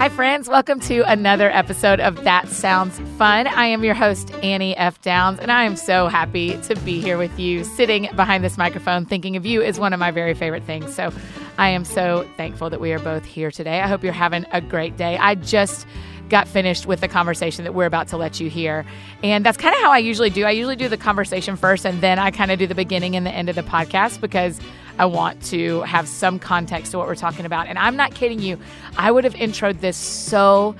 Hi, friends. Welcome to another episode of That Sounds Fun. I am your host, Annie F. Downs, and I am so happy to be here with you. Sitting behind this microphone, thinking of you is one of my very favorite things. So I am so thankful that we are both here today. I hope you're having a great day. I just got finished with the conversation that we're about to let you hear. And that's kind of how I usually do. I usually do the conversation first, and then I kind of do the beginning and the end of the podcast because I want to have some context to what we're talking about. And I'm not kidding you, I would have introed this so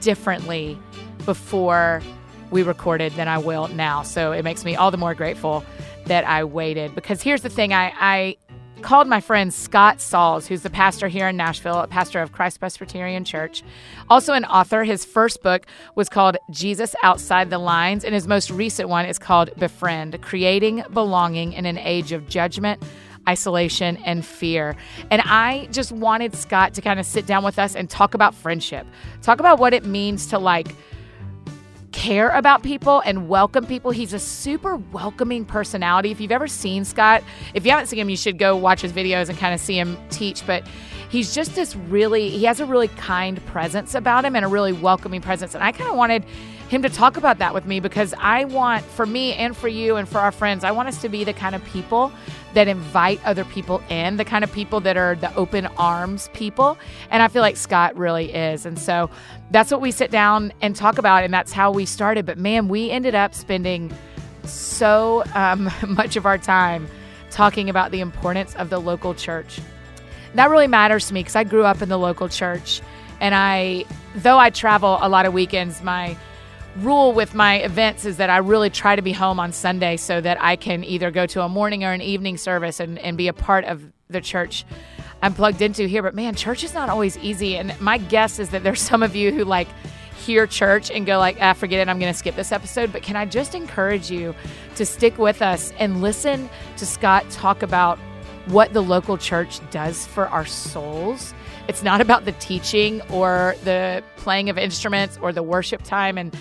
differently before we recorded than I will now. So it makes me all the more grateful that I waited. Because here's the thing I, I called my friend Scott Sauls, who's the pastor here in Nashville, a pastor of Christ Presbyterian Church, also an author. His first book was called Jesus Outside the Lines, and his most recent one is called Befriend Creating Belonging in an Age of Judgment isolation, and fear. And I just wanted Scott to kind of sit down with us and talk about friendship, talk about what it means to like care about people and welcome people. He's a super welcoming personality. If you've ever seen Scott, if you haven't seen him, you should go watch his videos and kind of see him teach. But he's just this really, he has a really kind presence about him and a really welcoming presence. And I kind of wanted him to talk about that with me because I want, for me and for you and for our friends, I want us to be the kind of people that invite other people in, the kind of people that are the open arms people. And I feel like Scott really is. And so that's what we sit down and talk about. And that's how we started. But man, we ended up spending so um, much of our time talking about the importance of the local church. That really matters to me because I grew up in the local church. And I, though I travel a lot of weekends, my rule with my events is that I really try to be home on Sunday so that I can either go to a morning or an evening service and, and be a part of the church I'm plugged into here. But man, church is not always easy. And my guess is that there's some of you who like hear church and go like, ah, forget it, I'm going to skip this episode. But can I just encourage you to stick with us and listen to Scott talk about what the local church does for our souls? It's not about the teaching or the playing of instruments or the worship time and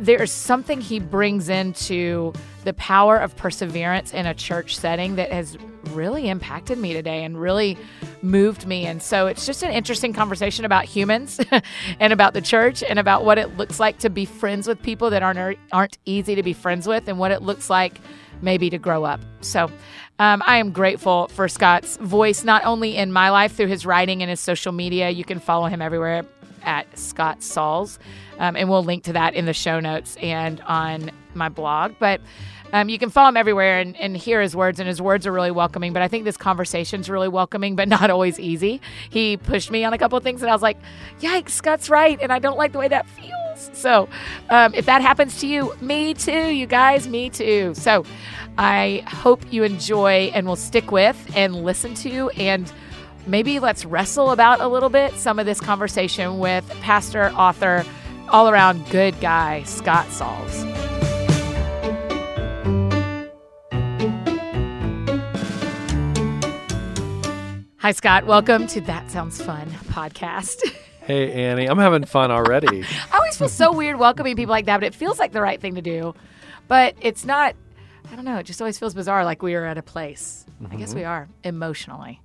there's something he brings into the power of perseverance in a church setting that has really impacted me today and really moved me. And so it's just an interesting conversation about humans and about the church and about what it looks like to be friends with people that aren't aren't easy to be friends with and what it looks like maybe to grow up. So um, I am grateful for Scott's voice, not only in my life through his writing and his social media. You can follow him everywhere at Scott Sauls. Um, and we'll link to that in the show notes and on my blog. But um, you can follow him everywhere and, and, hear his words, and his words are really welcoming. But I think this conversation is really welcoming, but not always easy. He pushed me on a couple of things, and I was like, yikes, Scott's right. And I don't like the way that feels. So um, if that happens to you, me too, you guys, me too. So I hope you enjoy and will stick with and listen to and maybe let's wrestle about a little bit some of this conversation with pastor, author, all around good guy, Scott Sauls. Hi, Scott. Welcome to That Sounds Fun podcast. Hey, Annie. I'm having fun already. I always feel so weird welcoming people like that, but it feels like the right thing to do. But it's not, I don't know, it just always feels bizarre like we are at a place. Mm-hmm. I guess we mm-hmm. are emotionally.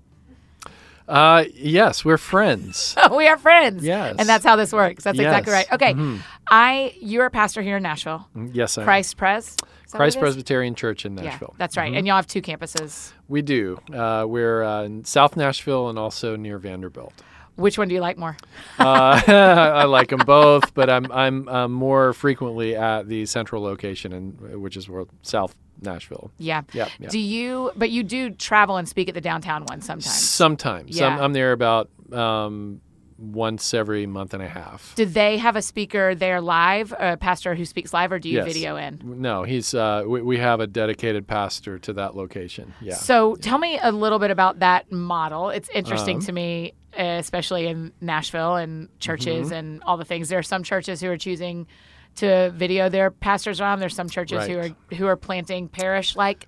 Uh, yes, we're friends. We are friends. Yes, and that's how this works. That's yes. exactly right. Okay, mm-hmm. I you're a pastor here in Nashville. Mm, yes, I Christ Pres. Christ Presbyterian Church in Nashville. Yeah, that's right. Mm-hmm. And y'all have two campuses. We do. Uh, we're uh, in South Nashville and also near Vanderbilt. Which one do you like more? uh, I like them both, but I'm I'm uh, more frequently at the central location, and which is where South Nashville. Yeah. yeah. Yeah. Do you? But you do travel and speak at the downtown one sometimes. Sometimes. Yeah. I'm, I'm there about um, once every month and a half. Do they have a speaker there live, a pastor who speaks live, or do you yes. video in? No, he's. Uh, we, we, have a dedicated pastor to that location. Yeah. So tell me a little bit about that model. It's interesting um, to me, especially in Nashville and churches mm-hmm. and all the things. There are some churches who are choosing to video their pastors around. There's some churches right. who are who are planting parish like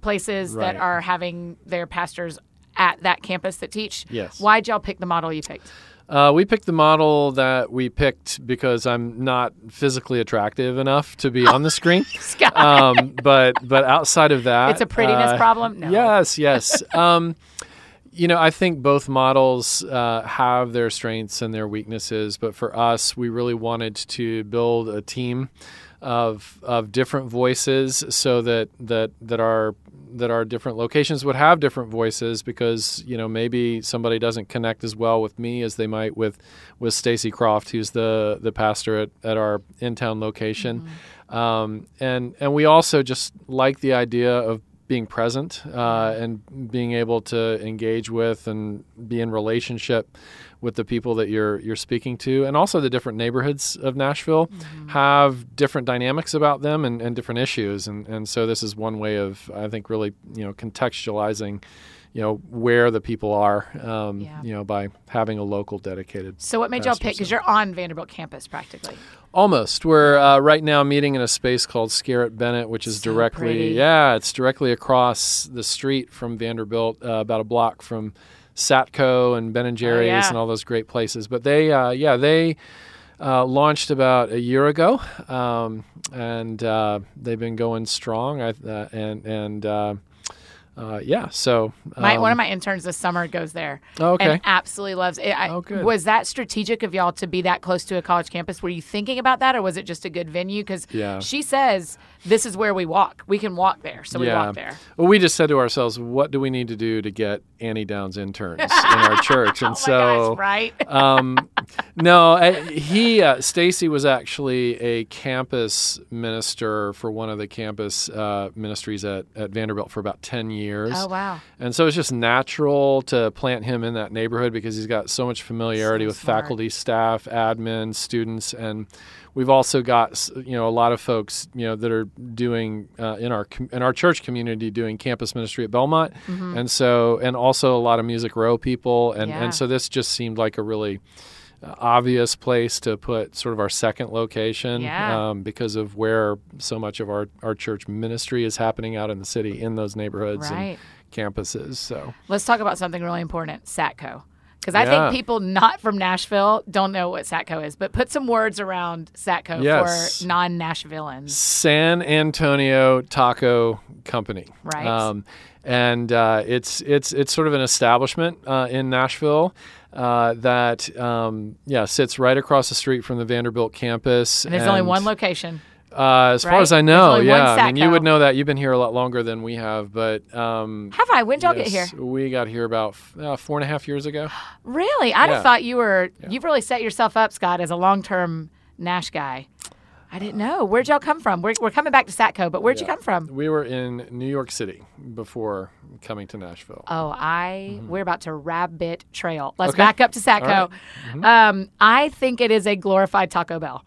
places right. that are having their pastors at that campus that teach. Yes. Why'd y'all pick the model you picked? Uh, we picked the model that we picked because I'm not physically attractive enough to be on the screen. um, but but outside of that, it's a prettiness uh, problem. No. Yes, yes. Um, you know, I think both models uh, have their strengths and their weaknesses, but for us, we really wanted to build a team of of different voices so that that that our that our different locations would have different voices because you know maybe somebody doesn't connect as well with me as they might with with Stacy Croft who's the the pastor at, at our in town location mm-hmm. um, and and we also just like the idea of being present uh, and being able to engage with and be in relationship with the people that you're you're speaking to, and also the different neighborhoods of Nashville mm-hmm. have different dynamics about them and, and different issues, and and so this is one way of I think really you know contextualizing you know where the people are um, yeah. you know by having a local dedicated so what made y'all pick because you're on vanderbilt campus practically almost we're uh, right now meeting in a space called Scarritt Bennett which is so directly pretty. yeah it's directly across the street from vanderbilt uh, about a block from satco and ben and jerry's oh, yeah. and all those great places but they uh, yeah they uh, launched about a year ago, um, and uh, they've been going strong. I, uh, and and uh, yeah, so um, my, one of um, my interns this summer goes there. Oh, okay, and absolutely loves it. I, oh, good. Was that strategic of y'all to be that close to a college campus? Were you thinking about that, or was it just a good venue? Because yeah. she says this is where we walk. We can walk there, so we yeah. walk there. Well, we just said to ourselves, what do we need to do to get Annie Downs interns in our church? And oh so, gosh, right? um, no, I, he uh, Stacy was actually a campus minister for one of the campus uh, ministries at, at Vanderbilt for about ten years. Oh wow! And so it's just natural to plant him in that neighborhood because he's got so much familiarity so with faculty, staff, admin, students, and we've also got you know a lot of folks you know that are doing uh, in our in our church community doing campus ministry at Belmont, mm-hmm. and so and also a lot of Music Row people, and yeah. and so this just seemed like a really uh, obvious place to put sort of our second location yeah. um, because of where so much of our, our church ministry is happening out in the city in those neighborhoods right. and campuses. So let's talk about something really important: Satco. Because I Yeah. think people not from Nashville don't know what Satco is, but put some words around Satco Yes. for non Nashvilleans. San Antonio Taco Company, Right. Um, and uh, it's it's it's sort of an establishment uh, in Nashville uh, that um, yeah sits right across the street from the Vanderbilt campus. And there's only one location. Uh, as far as I know, yeah. I mean, you would know that. You've been here a lot longer than we have, but um, Have I? When did y'all get here? We got here about uh, four and a half years ago. Really? I'd Yeah. have thought you were, Yeah. you've really set yourself up, Scott, as a long term Nash guy. I didn't know. Where'd y'all come from? We're, we're coming back to Satco, but where'd you come from? We were in New York City before coming to Nashville. Oh, I we're about to rabbit trail. Let's Mm-hmm. Okay. back up to Satco. Right. Mm-hmm. Um, I think it is a glorified Taco Bell.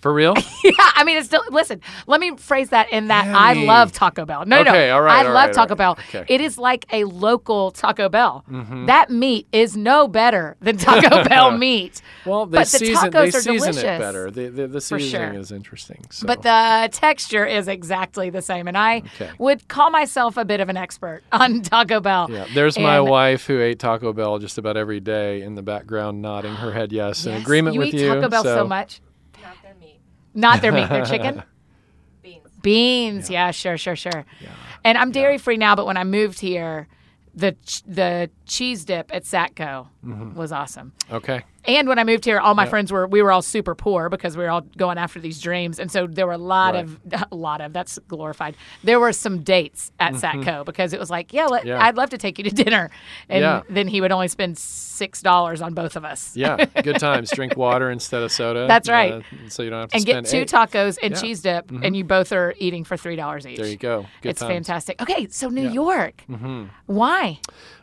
For real? yeah, I mean, it's still. Listen, let me phrase that in that I love Taco Bell. No, no, Okay, no. all right, I all love right, Taco all Bell. right. Okay. Mm-hmm. It is like a local Taco Bell. That meat is no better than Taco Bell meat. Well, they But the season tacos they are season delicious. it better. The the, the seasoning sure. is interesting. So. But the texture is exactly the same. And I Okay. would call myself a bit of an expert on Taco Bell. yeah, there's my wife who ate Taco Bell just about every day in the background, nodding her head yes, in agreement you with eat you. Eat Taco Bell so, much. Not their meat. Not their meat, their chicken. Beans. Beans, yeah, sure, sure, sure. And I'm dairy free now, but when I moved here, the ch- the cheese dip at Satco Mm-hmm. was awesome. Okay. And when I moved here, all my friends were we were all super poor because we were all going after these dreams, and so there were a lot Right. of a lot of that's glorified. There were some dates at Satco because it was like, yeah, let, Mm-hmm. Yeah. I'd love to take you to dinner, and Yeah. then he would only spend six dollars on both of us. Yeah, good times. Drink water instead of soda. That's right. uh, so you don't have to And get two eight. tacos and Yeah. Mm-hmm. cheese dip, and you both are eating for three dollars each. There you go. Good it's times. fantastic. Okay, so New Yeah. York. Mm-hmm. Why?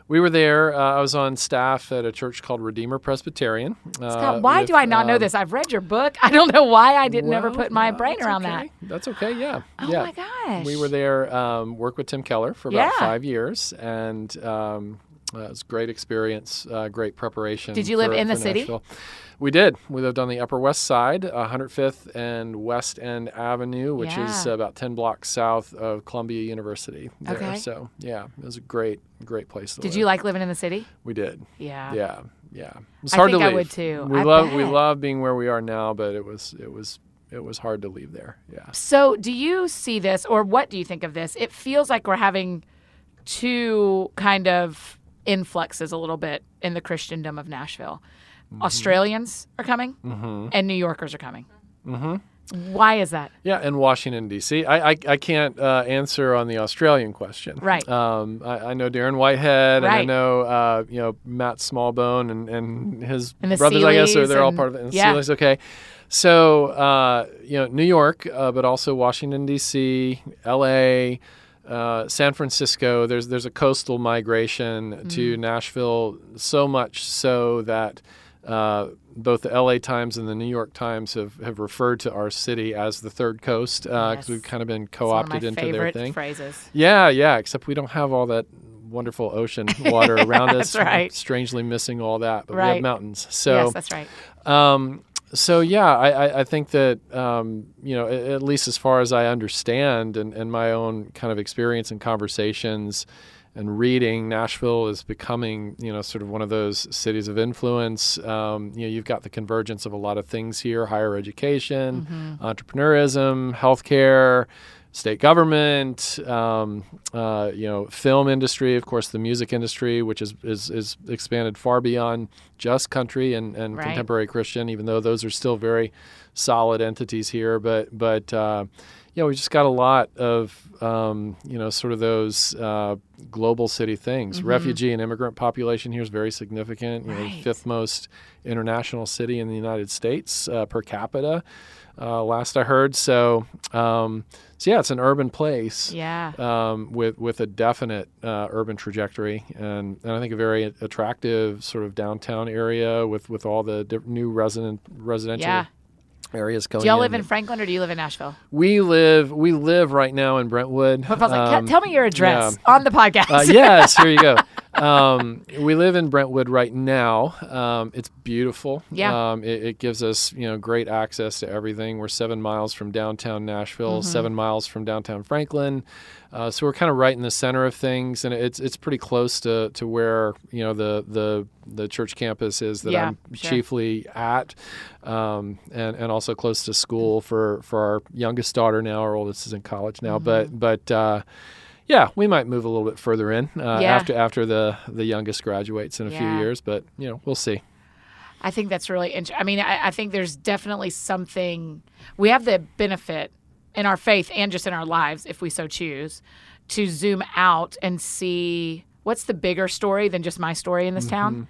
We were there. Uh, I was on staff at a church called Redeemer Presbyterian. Uh, Scott, why with, do I not know um, this? I've read your book. I don't know why I didn't ever put my brain around okay. that. That's okay. Yeah. Oh yeah. my gosh. We were there, um, worked with Tim Keller for about Yeah. five years, and um, uh, it was a great experience, uh, great preparation. Did you live for- in the city? Nashville. We did. We lived on the Upper West Side, uh, 105th and West End Avenue, which is about 10 blocks south of Columbia University. There. Okay. So yeah, it was a great, great place to Did live. Did you like living in the city? We did. Yeah. Yeah, yeah. It's I hard think to I leave. would too. We I love we love being where we are now, but it was it was it was hard to leave there. Yeah. So, do you see this, or what do you think of this? It feels like we're having two kind of influxes a little bit in the Christendom of Nashville. Mm-hmm. Australians are coming, and New Yorkers are coming. Mm-hmm. Why is that? Yeah, and Washington D.C. I I, I can't uh, answer on the Australian question. Right. Um, I, I know Darren Whitehead, and I know uh, you know Matt Smallbone and, and his And the brothers. I guess, or they're all part of it. And yeah. Seeleys, okay. So uh, you know New York, uh, but also Washington D.C., L.A. Uh, San Francisco, there's there's a coastal migration to Mm. Nashville, so much so that uh, both the LA Times and the New York Times have, have referred to our city as the third coast because Yes. we've kind of been It's one of co-opted my into their thing. phrases. Yeah, yeah. Except we don't have all that wonderful ocean water around us. That's right. Strangely missing all that, but we have mountains. So yes, that's right. um, so yeah, I, I, I think that um, you know, at, at least as far as I understand, and, and my own kind of experience and conversations and reading, Nashville is becoming you know sort of one of those cities of influence. Um, you know, you've got the convergence of a lot of things here: higher education, entrepreneurism, healthcare. State government, um, uh, you know, film industry, of course, the music industry, which is is, is expanded far beyond just country and, and Right. contemporary Christian, even though those are still very solid entities here. But but uh, you know, we just got a lot of um, you know sort of those uh, global city things. Refugee and immigrant population here is very significant. You know, fifth most international city in the United States uh, per capita. Uh, last I heard, so um, so yeah, it's an urban place Yeah. um, with with a definite uh, urban trajectory, and, and I think a very attractive sort of downtown area with, with all the diff- new resident residential Yeah. areas going. Do y'all live in. in Franklin or do you live in Nashville? We live we live right now in Brentwood. What I was like, Um, tell me your address yeah. on the podcast. Uh, yes, here you go. Um, we live in Brentwood right now. Um, it's beautiful. Yeah. Um, it, it gives us, you know, great access to everything. We're seven miles from downtown Nashville, seven miles from downtown Franklin. Uh, so we're kind of right in the center of things, and it's it's pretty close to, to where you know the the the church campus is that Yeah, I'm sure. chiefly at, um, and and also close to school for for our youngest daughter now. Our oldest is in college now, but but. Uh, yeah, we might move a little bit further in uh, Yeah. after after the the youngest graduates in a few years, but you know we'll see. I think that's really interesting. I mean, I, I think there's definitely something we have the benefit in our faith and just in our lives, if we so choose, to zoom out and see what's the bigger story than just my story in this town. Mm-hmm.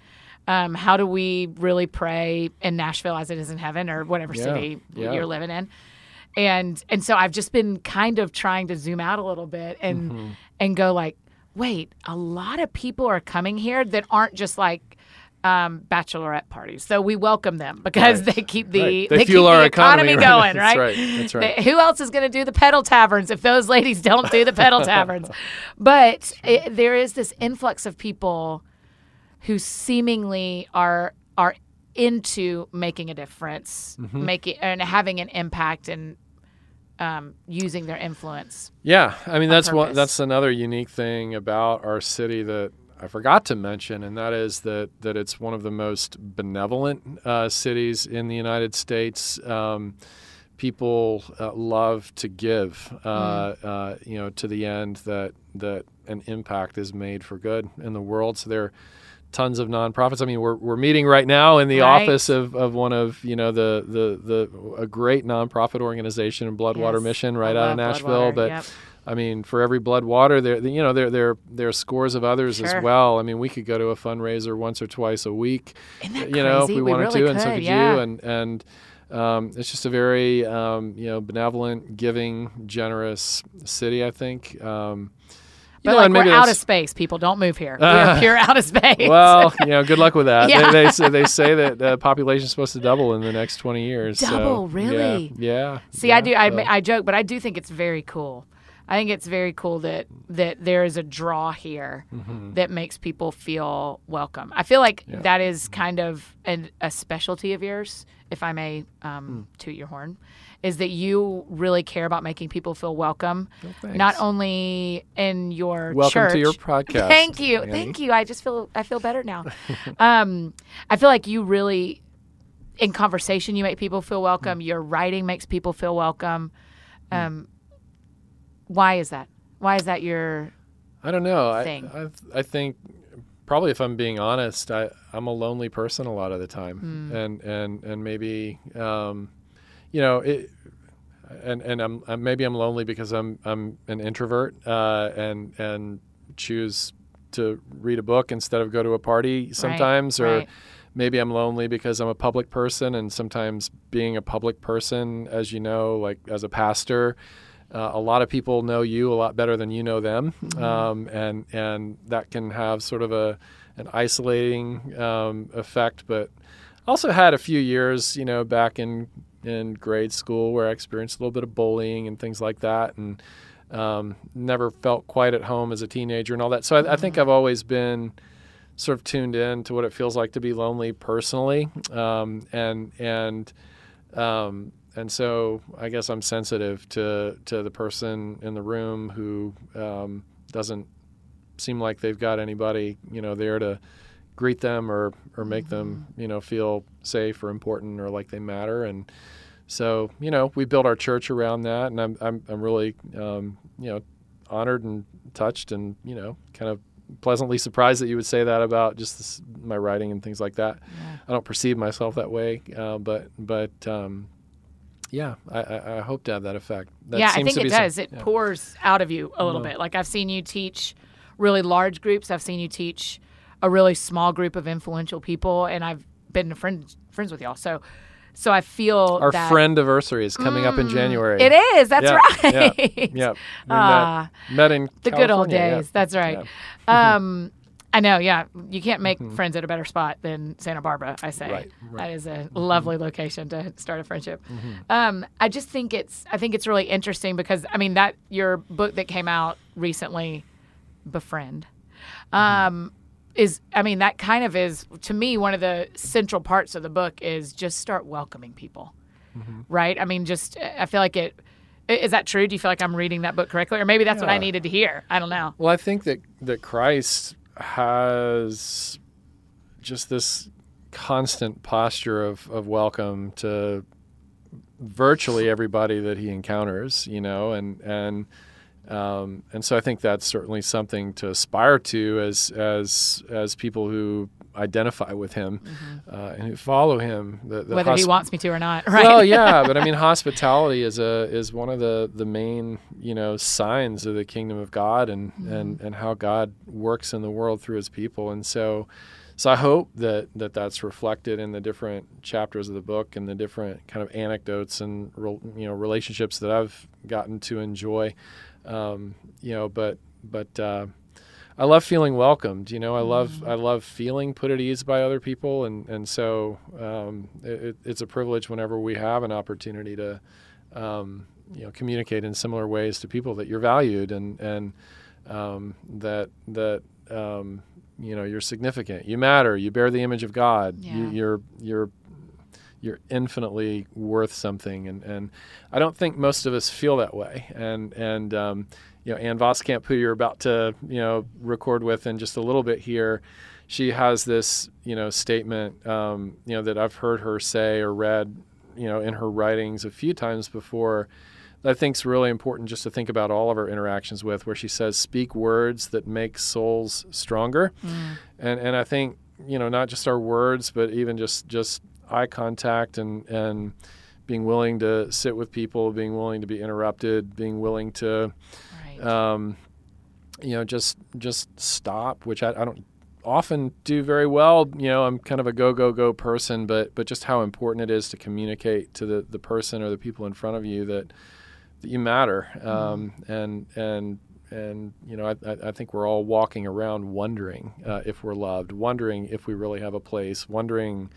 Um, how do we really pray in Nashville as it is in heaven or whatever Yeah, city yeah. you're living in? And and so I've just been kind of trying to zoom out a little bit and Mm-hmm. and go like, wait, a lot of people are coming here that aren't just like um, bachelorette parties. So we welcome them because Right. they keep the Right. They keep fuel the our economy, economy, right. going, That's right? That's right. They- who else is going to do the pedal taverns if those ladies don't do the pedal taverns? But it, there is this influx of people who seemingly are are into making a difference, Mm-hmm. making and having an impact and um, using their influence. Yeah, I mean that's one that's another unique thing about our city that I forgot to mention, and that is that that it's one of the most benevolent uh, cities in the United States. Um, people uh, love to give, uh, Mm. uh, you know, to the end that that an impact is made for good in the world. So there. Tons of nonprofits. I mean, we're, we're meeting right now in the Right. office of, of one of you know the, the the a great nonprofit organization, Bloodwater Yes. Mission, I right out of Nashville. Bloodwater, But yep. I mean, for every blood water, there you know there there there are scores of others Sure. as well. I mean, we could go to a fundraiser once or twice a week, you know, if crazy? we, wanted really to, and so could, could yeah. you. And and um, it's just a very um, you know benevolent, giving, generous city. I think. Um, you But know, like we're out of space. People don't move here. we're pure out of space. well, you know, good luck with that. Yeah. They, they say they say that the population is supposed to double in the next twenty years. Double? yeah, Really? Yeah. See, I do. I, so- I joke, but I do think it's very cool. I think it's very cool that that there is a draw here that makes people feel welcome. I feel like Mm-hmm. Yeah. that is kind of an, a specialty of yours, if I may um, toot your horn, is that you really care about making people feel welcome, thanks. not only in your Welcome church. to your podcast. Thank you, Annie. thank you. I just feel I feel better now. um, I feel like you really in conversation you make people feel Mm. welcome your writing makes people feel welcome um, why is that why is that your I don't know. thing. I, I I think probably if I'm being honest, I, I'm a lonely person a lot of the time, and and and maybe um, you know it, and and I'm, I'm maybe I'm lonely because I'm I'm an introvert uh, and and choose to read a book instead of go to a party sometimes, or right. maybe I'm lonely because I'm a public person, and sometimes being a public person, as you know, like as a pastor. Uh, a lot of people know you a lot better than you know them, um, and and that can have sort of a an isolating um, effect. But also had a few years, you know, back in in grade school where I experienced a little bit of bullying and things like that, and um, never felt quite at home as a teenager and all that. So I, I think I've always been sort of tuned in to what it feels like to be lonely personally, um, and and um, and so I guess I'm sensitive to to the person in the room who um, doesn't seem like they've got anybody you know there to greet them or or make them you know feel safe or important or like they matter and so you know we built our church around that and I'm I'm, I'm really um, you know honored and touched and you know kind of pleasantly surprised that you would say that about just this, my writing and things like that. Yeah. I don't perceive myself that way, uh, but but um, yeah, I, I, I hope to have that effect. That yeah, I think it be some- does. it yeah. pours out of you a little Mhm. bit. Like I've seen you teach really large groups. I've seen you teach a really small group of influential people, and I've been friends friends with y'all. So, so I feel Our that friend anniversary is coming up in Mm, January. It is. That's Yeah, right. Yeah, yeah. We Ah, met, met in the good old California, yeah. days. That's right. Yeah. Um, I know. Yeah, you can't make Mhm. friends at a better spot than Santa Barbara. I say Right, right. is a lovely location to start a friendship. Mhm. Um, I just think it's I think it's really interesting because I mean that your book that came out recently, Befriend, um, is I mean that kind of is to me one of the central parts of the book is just start welcoming people, mm-hmm. right? I mean just I feel like it is that true? Do you feel like I'm reading that book correctly, or maybe that's what I needed to hear? I don't know. Well, I think that that Christ has just this constant posture of, of welcome to virtually everybody that he encounters, you know, and and um, and so I think that's certainly something to aspire to as as as people who identify with him uh, and who follow him. The, the Mm-hmm. Whether he wants me to or not, right? well, yeah, but I mean, hospitality is a is one of the the main you know signs of the kingdom of God and and and how God works in the world through His people, and so. So I hope that, that that's reflected in the different chapters of the book and the different kind of anecdotes and you know relationships that I've gotten to enjoy, um, you know. But but uh, I love feeling welcomed. You know, I love I love feeling put at ease by other people, and and so um, it, it's a privilege whenever we have an opportunity to um, you know communicate in similar ways to people that you're valued and and um, that that um, you know you're significant, you matter, you bear the image of God, you, Yeah. you're you're you're infinitely worth something, and and I don't think most of us feel that way, and and um, you know Ann Voskamp, who you're about to you know record with in just a little bit here, she has this you know statement um, you know that I've heard her say or read you know in her writings a few times before that I think is really important just to think about all of our interactions with, where she says, "Speak words that make souls stronger," and and I think you know not just our words, but even just just eye contact and and being willing to sit with people, being willing to be interrupted, being willing to right. um, you know just just stop, which I, I don't often do very well. You know, I'm kind of a go go go person, but but just how important it is to communicate to the the person or the people in front of you that that you matter, um, and and and you know, I, I I think we're all walking around wondering uh, if we're loved, wondering if we really have a place, wondering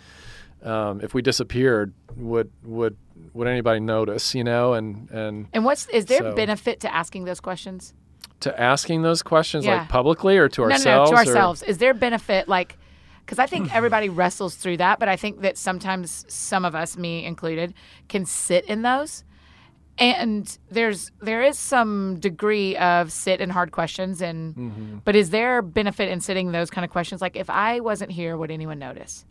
um, if we disappeared, would would would anybody notice? You know, and and and what's is there so- benefit to asking those questions? to asking those questions Yeah. like publicly or to no, ourselves. no, no, to or- ourselves. Is there benefit like? Because I think everybody wrestles through that, but I think that sometimes some of us, me included, can sit in those. And there's there is some degree of sit in hard questions, and Mm-hmm. but is there benefit in sitting those kind of questions? Like if I wasn't here, would anyone notice?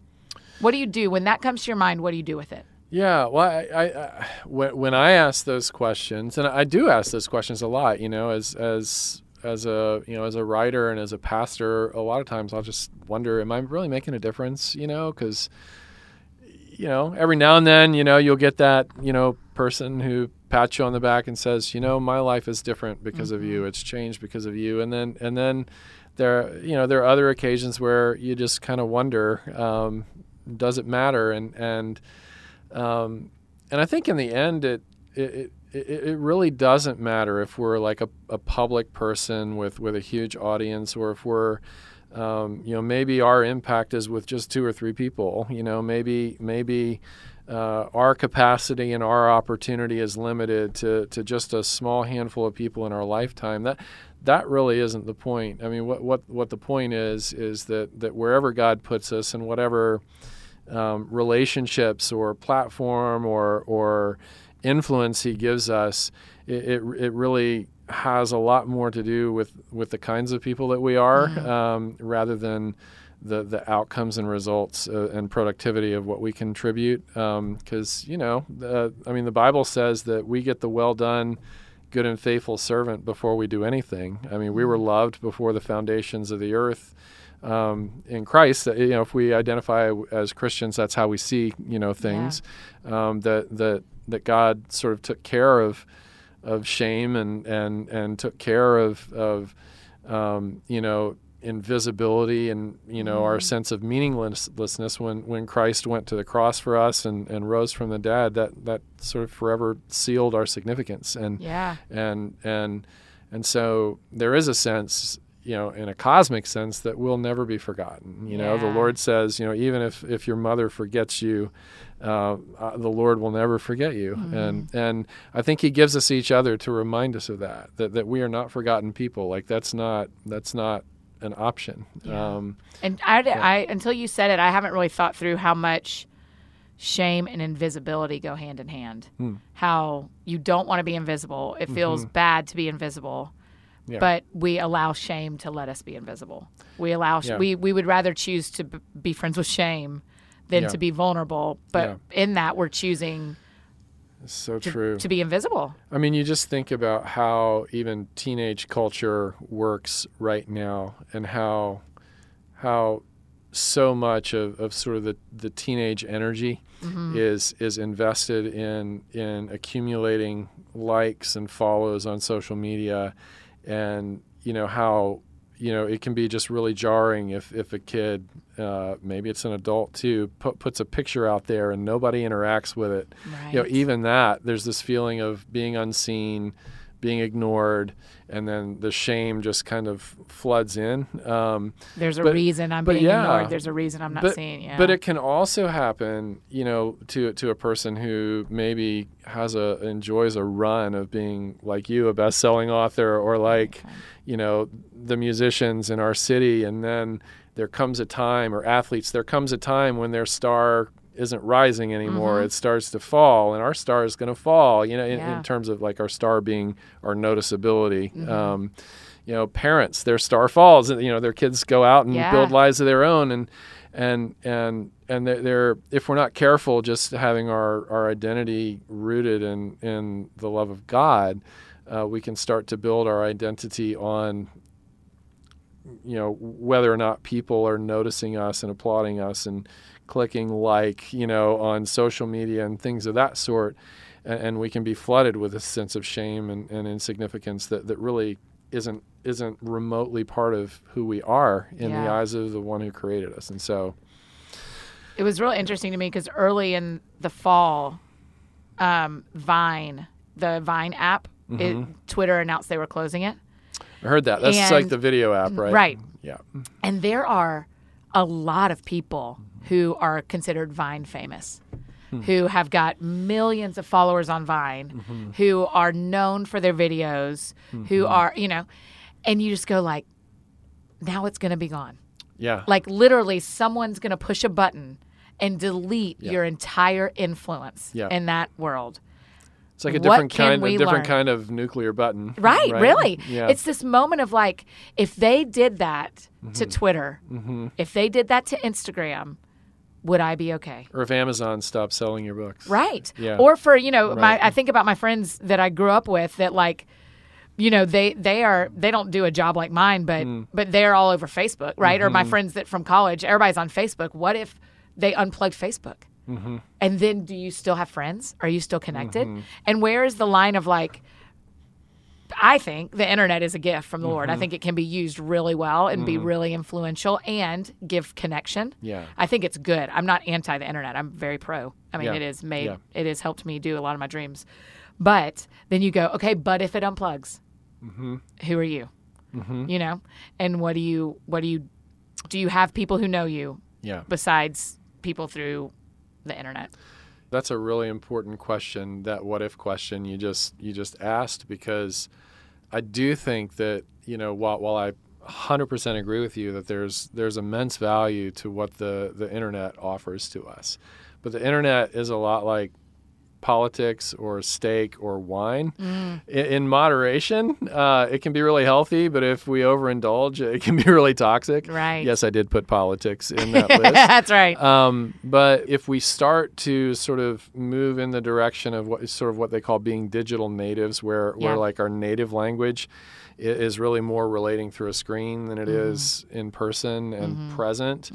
What do you do when that comes to your mind? What do you do with it? Yeah, well, I, I, I when, I ask those questions, and I do ask those questions a lot, you know, as as as a you know as a writer and as a pastor, a lot of times I'll just wonder, am I really making a difference? You know, because you know every now and then you know you'll get that you know person who pats you on the back and says, you know, my life is different because mm-hmm. of you. It's changed because of you. And then and then there you know there are other occasions where you just kind of wonder, um, does it matter? And and um, and I think in the end it it, it, it really doesn't matter if we're like a, a public person with, with a huge audience or if we're um, you know maybe our impact is with just two or three people you know maybe maybe uh, our capacity and our opportunity is limited to, to just a small handful of people in our lifetime that that really isn't the point I mean what what what the point is is that that wherever God puts us and whatever um, relationships or platform or or influence he gives us, it, it, it, really has a lot more to do with, with the kinds of people that we are mm-hmm. um, rather than the, the outcomes and results uh, and productivity of what we contribute. Because, um, you know, the, I mean, the Bible says that we get the well done, good and faithful servant before we do anything. I mean, we were mm-hmm. loved before the foundations of the earth. Um, in Christ, you know, if we identify as Christians, that's how we see, you know, things. Yeah. Um, that that that God sort of took care of of shame and and and took care of of um, you know invisibility and you know mm. our sense of meaninglessness when when Christ went to the cross for us and, and rose from the dead that that sort of forever sealed our significance and yeah and and and so there is a sense you know in a cosmic sense that will never be forgotten you yeah. know the lord says you know even if if your mother forgets you uh, uh, the Lord will never forget you. Mm-hmm. And and I think He gives us each other to remind us of that, that that we are not forgotten people. Like that's not that's not an option. Yeah. Um, and I, I until you said it, I haven't really thought through how much shame and invisibility go hand in hand. Hmm. How you don't want to be invisible. It feels mm-hmm. bad to be invisible. Yeah. But we allow shame to let us be invisible. We allow sh- yeah. we we would rather choose to b- be friends with shame than yeah. to be vulnerable. But in that, we're choosing. It's so to, true. To be invisible. I mean, you just think about how even teenage culture works right now, and how how so much of, of sort of the, the teenage energy mm-hmm. is is invested in in accumulating likes and follows on social media, and you know how you know, it can be just really jarring if, if a kid, uh, maybe it's an adult too, put, puts a picture out there and nobody interacts with it. Right. You know, even that, there's this feeling of being unseen, being ignored, and then the shame just kind of floods in. Um, There's a but, reason I'm being yeah, ignored. There's a reason I'm not but, seeing. Yeah. But it can also happen, you know, to to a person who maybe has a enjoys a run of being like you, a best-selling author, or like, okay. you know, the musicians in our city, and then there comes a time, or athletes, there comes a time when their star isn't rising anymore. Mm-hmm. It starts to fall, and our star is going to fall. You know, in, yeah. in, terms of like our star being our noticeability. Mm-hmm. Um, you know, parents, their star falls, and you know their kids go out and yeah. build lives of their own, and and and and they're, they're, if we're not careful, just having our our identity rooted in in the love of God, uh, we can start to build our identity on you know whether or not people are noticing us and applauding us and clicking like, you know, on social media and things of that sort. And, and we can be flooded with a sense of shame and, and insignificance that, that really isn't isn't remotely part of who we are in yeah. the eyes of the one who created us. And so it was really interesting to me because early in the fall, um, Vine, the Vine app, mm-hmm. it, Twitter announced they were closing it. I heard that. That's and, like the video app, right? Right. Yeah. And there are a lot of people who are considered Vine famous, hmm. who have got millions of followers on Vine, mm-hmm. who are known for their videos, mm-hmm. who are, you know, and you just go like, now it's going to be gone. Yeah. Like literally, someone's going to push a button and delete yeah. your entire influence yeah. in that world. It's like a different kind, a different learn? kind of nuclear button. Right, right? really. Yeah. It's this moment of like, if they did that mm-hmm. to Twitter, mm-hmm. if they did that to Instagram, would I be okay? Or if Amazon stopped selling your books. Right. Yeah. Or for, you know, right. my I think about my friends that I grew up with that like you know they they are they don't do a job like mine but Hmm. but they're all over facebook right or Mm-hmm. my friends that from college everybody's on facebook what if they unplugged facebook Mm-hmm. and then do you still have friends are you still connected and where is the line of like I think the internet is a gift from the Lord. Mm-hmm. I think it can be used really well and be really influential and give connection. Yeah. I think it's good. I'm not anti the internet. I'm very pro. I mean, Yeah. it has made Yeah. it has helped me do a lot of my dreams. But then you go, okay, but if it unplugs, Mm-hmm. who are you? You know, and what do you what do you do? You have people who know you Yeah. besides people through the internet. That's a really important question. That what if question you just you just asked because I do think that you know while while I 100% agree with you that there's there's immense value to what the the internet offers to us, but the internet is a lot like politics or steak or wine Mm. in, in moderation uh, it can be really healthy but if we overindulge it can be really toxic Right. yes i did put politics in that list That's right. um, but if we start to sort of move in the direction of what is sort of what they call being digital natives, where, Yeah. where like our native language is really more relating through a screen than it Mm-hmm. is in person and present,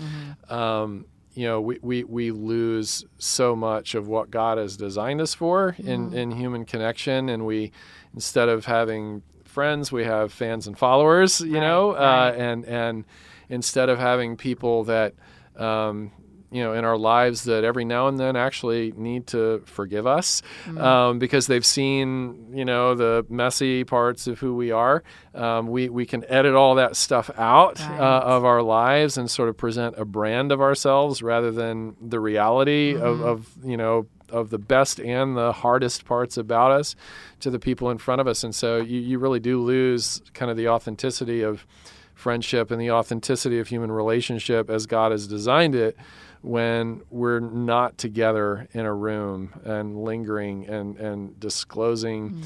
um, you know, we, we, we lose so much of what God has designed us for in, Mm-hmm. in human connection. And we, instead of having friends, we have fans and followers, you know, right. Uh, and, and instead of having people that, um, you know, in our lives that every now and then actually need to forgive us Mm-hmm. um, because they've seen, you know, the messy parts of who we are. Um, we, we can edit all that stuff out Right. uh, of our lives and sort of present a brand of ourselves rather than the reality of, Mm-hmm. of, you know, of the best and the hardest parts about us to the people in front of us. And so you, you really do lose kind of the authenticity of friendship and the authenticity of human relationship as God has designed it when we're not together in a room and lingering and, and disclosing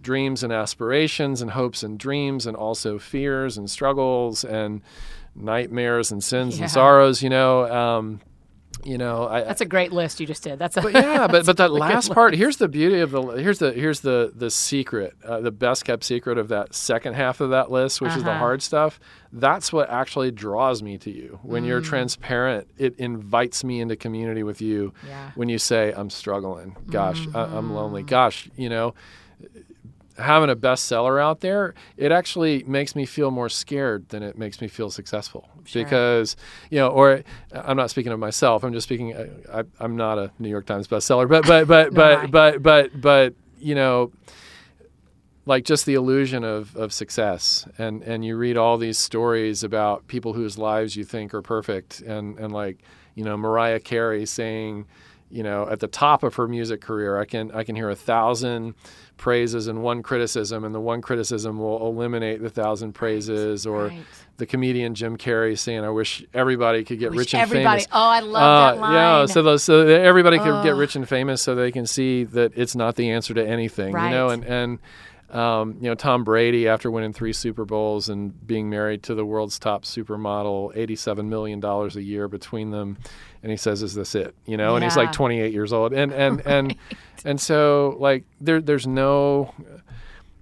dreams and aspirations and hopes and dreams and also fears and struggles and nightmares and sins Yeah. and sorrows, you know. Um, you know, I, That's a great list you just did. That's a but yeah, but but that really last part here's the beauty of the here's the here's the the secret, uh, the best kept secret of that second half of that list, which is the Uh-huh. hard stuff. That's what actually draws me to you. When Mm. you're transparent, it invites me into community with you. Yeah. When you say I'm struggling, gosh, I, I'm lonely, gosh, you know. Having a bestseller out there, it actually makes me feel more scared than it makes me feel successful. Sure. Because, you know, or I'm not speaking of myself. I'm just speaking. I, I'm not a New York Times bestseller, but but but I. but but but but you know, like just the illusion of, of success and and you read all these stories about people whose lives you think are perfect and and like you know Mariah Carey saying you know at the top of her music career I can I can hear a thousand praises and one criticism and the one criticism will eliminate the thousand praises or right. the comedian Jim Carrey saying I wish everybody could get Wish rich and everybody. famous Oh, I love uh, that line. yeah, so those, so everybody could get rich and famous, so they can see that it's not the answer to anything, you know. And and um, you know, Tom Brady, after winning three Super Bowls and being married to the world's top supermodel, eighty-seven million dollars a year between them, and he says, "Is this it?" You know, and he's like twenty-eight years old, and and and and so like there there's no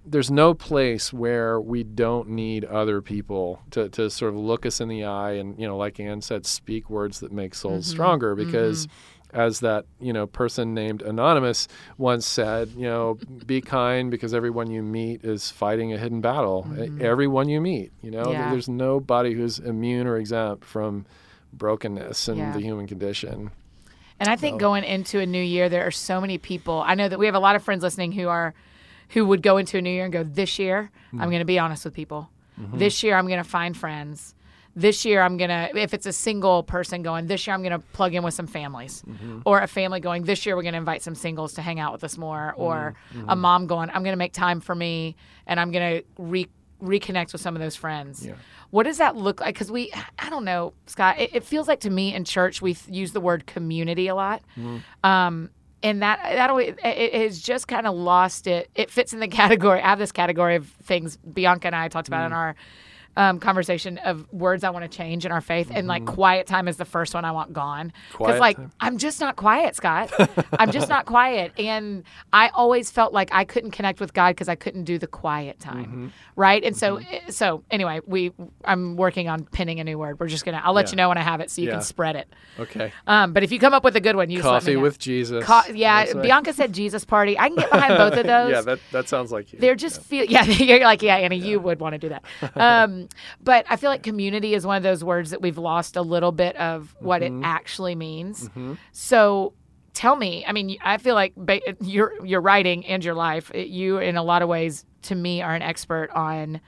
there's no place where we don't need other people to, to sort of look us in the eye and you know like ann said speak words that make souls stronger because as that you know person named anonymous once said you know be kind because everyone you meet is fighting a hidden battle E- everyone you meet you know Yeah. there's nobody who's immune or exempt from brokenness and Yeah. the human condition And I think going into a new year, there are so many people. I know that we have a lot of friends listening who are, who would go into a new year and go, "This year, Mm-hmm. I'm going to be honest with people. This year, I'm going to find friends. This year, I'm going to, if it's a single person going, this year, I'm going to plug in with some families, Mm-hmm. or a family going, this year, we're going to invite some singles to hang out with us more, or Mm-hmm. a mom going, I'm going to make time for me, and I'm going to re- reconnect with some of those friends. Yeah. What does that look like? Because we, I don't know, Scott. It, it feels like to me in church we th- use the word community a lot, um, and that that always, it, it has just kind of lost it. It fits in the category. I have this category of things Bianca and I talked about in our um, conversation of words I want to change in our faith, and like quiet time is the first one I want gone because Mm-hmm. Like time. I'm just not quiet, Scott. I'm just not quiet, and I always felt like I couldn't connect with God because I couldn't do the quiet time, Mm-hmm. right? And so, so anyway, we I'm working on pinning a new word. We're just gonna I'll let Yeah. you know when I have it so you Yeah. can spread it. Okay. Um, but if you come up with a good one, you just let me Coffee with Jesus. Co- yeah, Bianca said Jesus party. I can get behind both of those. yeah, that, that sounds like you. They're just feel yeah. You're like yeah, Annie, you would want to do that. Um, but I feel like community is one of those words that we've lost a little bit of what Mm-hmm. it actually means. So tell me. I mean, I feel like ba- your your writing and your life, it- you in a lot of ways, to me, are an expert on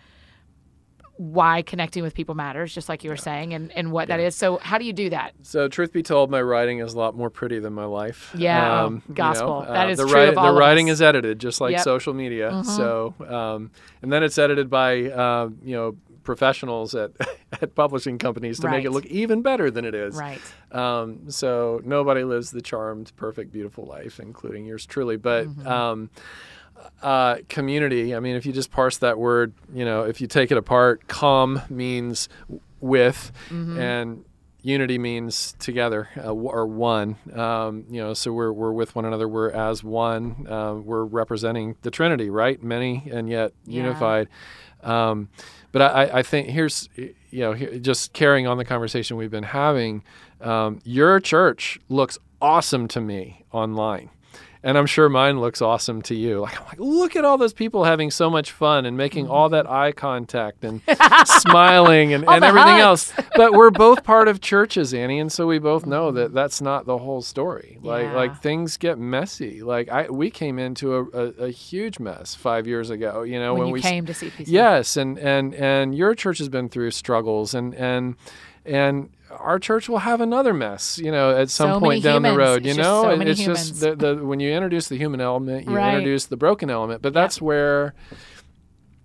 why connecting with people matters, just like you were saying, and, and what that is. So how do you do that? So, truth be told, my writing is a lot more pretty than my life. Yeah, oh, you gospel. know, That uh, is the true of all The writing is edited, just like Yep. Mm-hmm. social media. So, um, and then it's edited by uh, you know professionals at at publishing companies to make it look even better than it is. Right. Um, so nobody lives the charmed, perfect, beautiful life, including yours truly. But Mm-hmm. um, uh, community. I mean, if you just parse that word, you know, if you take it apart, com means with, Mm-hmm. and unity means together uh, or one. Um, you know, so we're we're with one another. We're as one. Uh, we're representing the Trinity, right? Many and yet Yeah. unified. Um, but I, I think here's, you know, here, just carrying on the conversation we've been having. Um, your church looks awesome to me online. And I'm sure mine looks awesome to you. Like, I'm like, look at all those people having so much fun and making all that eye contact and smiling and, and everything hugs. else. But we're both part of churches, Annie, and so we both know that mm-hmm. that's not the whole story. Like, Yeah. like things get messy. Like, I we came into a, a, a huge mess five years ago. You know, When, when, you we came to CPC. Yes, and and and your church has been through struggles, and and and our church will have another mess, you know, at some So point down the humans. road. You It's just know, so It- many it's just the, the when you introduce the human element, you Right. introduce the broken element. But that's where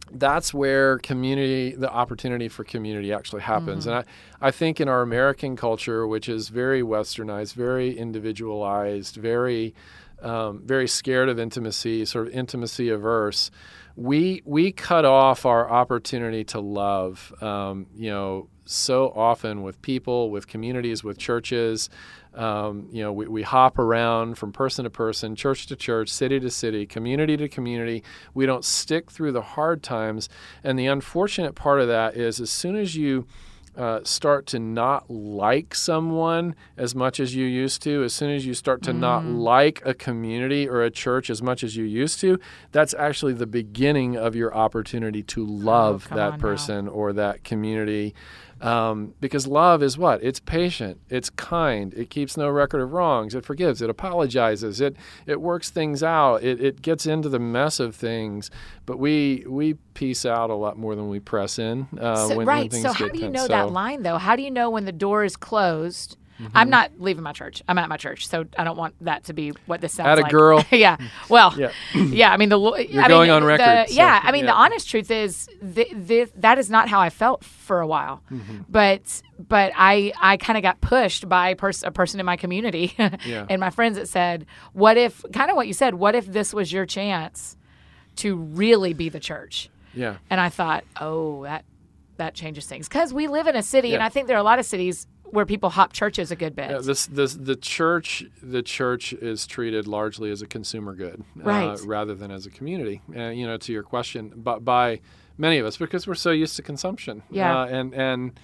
that's where community the opportunity for community actually happens Mm-hmm. and I, I think in our american culture which is very westernized very individualized very um, very scared of intimacy sort of intimacy averse we we cut off our opportunity to love um, you know so often with people with communities with churches um, you know, we, we hop around from person to person, church to church, city to city, community to community. We don't stick through the hard times. And the unfortunate part of that is as soon as you uh, start to not like someone as much as you used to, as soon as you start to not like a community or a church as much as you used to, that's actually the beginning of your opportunity to love come that on now. person or that community. Um, because love is what? It's patient, it's kind, it keeps no record of wrongs, it forgives, it apologizes, it it works things out, it, it gets into the mess of things. But we we piece out a lot more than we press in uh, So- when, when right. things So how do you know So- that line though? How do you know when the door is closed? Mm-hmm. I'm not leaving my church. I'm at my church, so I don't want that to be what this sounds At a like. girl. yeah. Well. Yeah. Yeah. I mean the. You're I mean, going on the- record, so, yeah. I mean the honest truth is th- th- that is not how I felt for a while, Mm-hmm. but but I I kind of got pushed by pers- a person in my community Yeah. and my friends that said, "What if?" Kind of what you said. What if this was your chance to really be the church? Yeah. And I thought, oh, that that changes things because we live in a city, and I think there are a lot of cities where people hop churches a good bit. Yeah, this, this, the church, the church is treated largely as a consumer good, Right. uh, rather than as a community. Uh, you know, to your question, but by many of us because we're so used to consumption, Yeah. uh, and and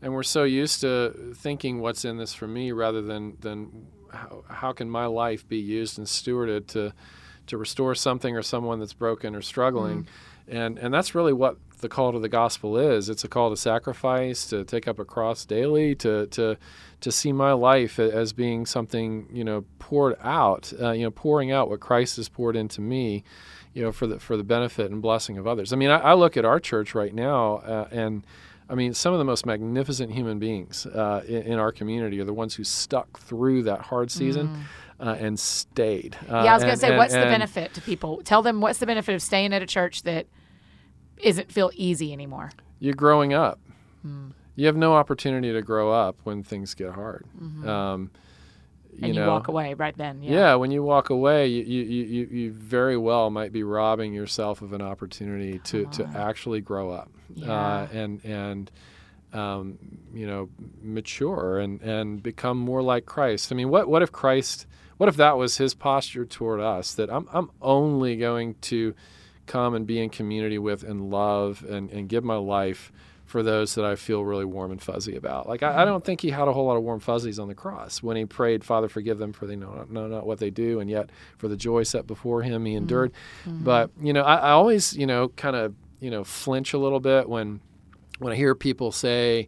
and we're so used to thinking what's in this for me rather than than how, how can my life be used and stewarded to to restore something or someone that's broken or struggling. And, and that's really what the call to the gospel is. It's a call to sacrifice, to take up a cross daily, to, to, to see my life as being something, you know, poured out, uh, you know, pouring out what Christ has poured into me, you know, for the, for the benefit and blessing of others. I mean, I, I look at our church right now uh, and, I mean, some of the most magnificent human beings uh, in, in our community are the ones who stuck through that hard season uh, and stayed. Uh, Mm. yeah, I was going to say, and- what's the benefit to people? Tell them what's the benefit of staying at a church that isn't feel easy anymore. You're growing up. You have no opportunity to grow up when things get hard. Um, you and you know, walk away right then. Yeah. Yeah. when you walk away, you, you, you, you- very well might be robbing yourself of an opportunity to, to actually grow up. Yeah. and and um, you know mature and and become more like Christ. I mean, what what if Christ? What if that was his posture toward us? That I'm I'm only going to come and be in community with and love and and give my life for those that I feel really warm and fuzzy about. Like I, I, don't think he had a whole lot of warm fuzzies on the cross when he prayed, "Father, forgive them, for they know not, know not what they do," and yet for the joy set before him, he endured. Mm-hmm. But you know, I, I always you know kind of you know flinch a little bit when when I hear people say,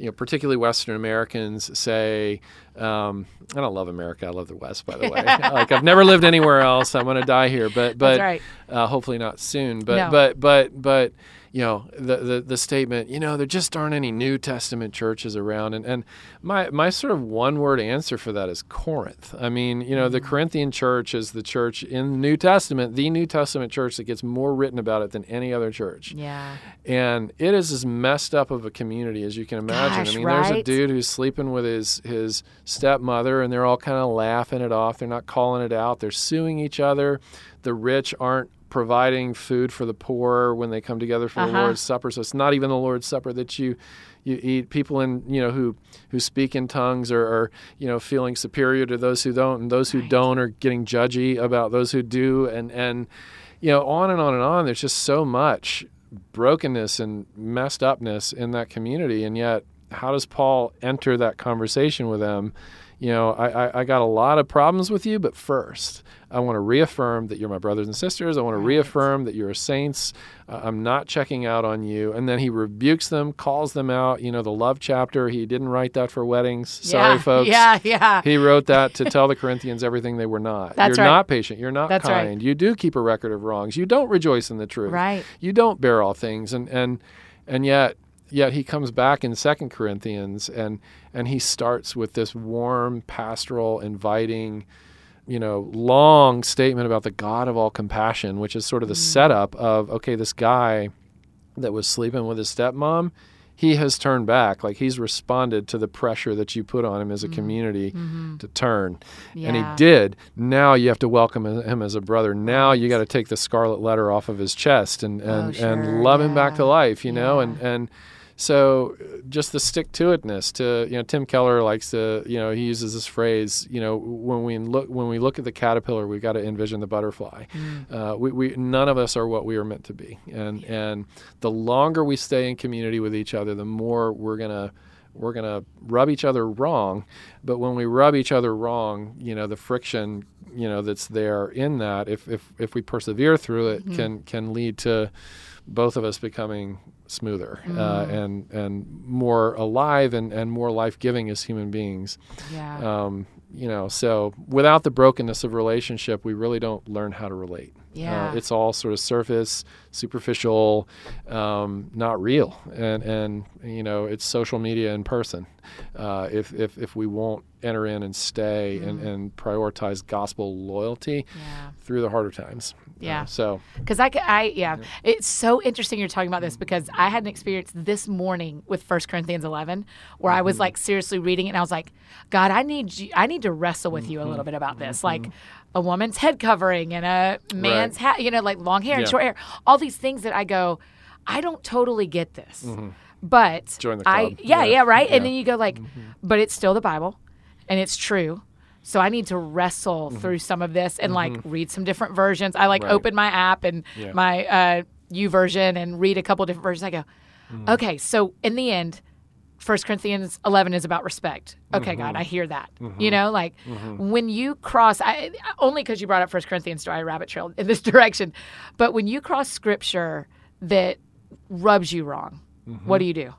you know, particularly Western Americans say, um, I don't love America. I love the West, by the way. like I've never lived anywhere else. I'm going to die here, but but right. uh, hopefully not soon. But No. but but but you know the, the the statement. You know there just aren't any New Testament churches around, and and my my sort of one word answer for that is Corinth. I mean, you know, the mm. Corinthian church is the church in the New Testament, the New Testament church that gets more written about it than any other church Yeah. and it is as messed up of a community as you can imagine. Gosh, I mean, there's a dude who's sleeping with his his stepmother, and they're all kind of laughing it off. They're not calling it out. They're suing each other. The rich aren't providing food for the poor when they come together for the Uh-huh. Lord's Supper. So it's not even the Lord's Supper that you you eat. People in you know who who speak in tongues are, are you know feeling superior to those who don't, and those who Right. don't are getting judgy about those who do, and and you know on and on and on. There's just so much brokenness and messed upness in that community, and yet how does Paul enter that conversation with them? You know, I, I, I got a lot of problems with you, but first, I want to reaffirm that you're my brothers and sisters. I want to Right. reaffirm that you're saints. Uh, I'm not checking out on you. And then he rebukes them, calls them out. You know, the love chapter, he didn't write that for weddings. Sorry, yeah. folks. Yeah. Yeah. He wrote that to tell the Corinthians everything they were not. That's you're right. not patient. You're not That's right. kind. You do keep a record of wrongs. You don't rejoice in the truth. Right. You don't bear all things. And and and yet yet he comes back in Second Corinthians and and he starts with this warm, pastoral, inviting, you know, long statement about the God of all compassion, which is sort of the mm. setup of okay, this guy that was sleeping with his stepmom, he has turned back. Like he's responded to the pressure that you put on him as a mm-hmm. community mm-hmm. to turn. And he did. Now you have to welcome him as a brother. Now you got to take the scarlet letter off of his chest and oh, and, Oh, sure, and love him back to life, you know, Yeah. and and so just the stick to itness to you know Tim Keller likes to you know he uses this phrase you know when we look when we look at the caterpillar we've got to envision the butterfly Mm. uh, we, we none of us are what we are meant to be and and the longer we stay in community with each other the more we're gonna we're gonna rub each other wrong but when we rub each other wrong you know the friction you know that's there in that if if, if we persevere through it Mm-hmm. can can lead to both of us becoming smoother uh, Mm. and and more alive and, and more life giving as human beings. Yeah. Um, you know, so without the brokenness of relationship, we really don't learn how to relate. Yeah. Uh, it's all sort of surface, superficial, um, not real, and and you know it's social media in person. Uh, if if if we won't enter in and stay and, and prioritize gospel loyalty yeah. through the harder times. Uh, Yeah. so Because I, I, yeah, it's so interesting you're talking about this because I had an experience this morning with 1 Corinthians 11 where I was like seriously reading it and I was like, God, I need you, I need to wrestle with you a little bit about this, like a woman's head covering and a man's hat, you know, like long hair and short hair, all these things that I go, I don't totally get this, but Join the I, yeah, Yeah. yeah, right, Yeah. and then you go like, but it's still the Bible, and it's true. So I need to wrestle through some of this and like read some different versions. I like Right. open my app and Yeah. my uh, YouVersion and read a couple different versions. I go, Mm. okay, so in the end, 1 Corinthians 11 is about respect. Okay, Mm-hmm. God, I hear that. You know, like when you cross, I, only because you brought up 1 Corinthians, do I rabbit trail in this direction. But when you cross scripture that rubs you wrong, Mm-hmm. what do you do?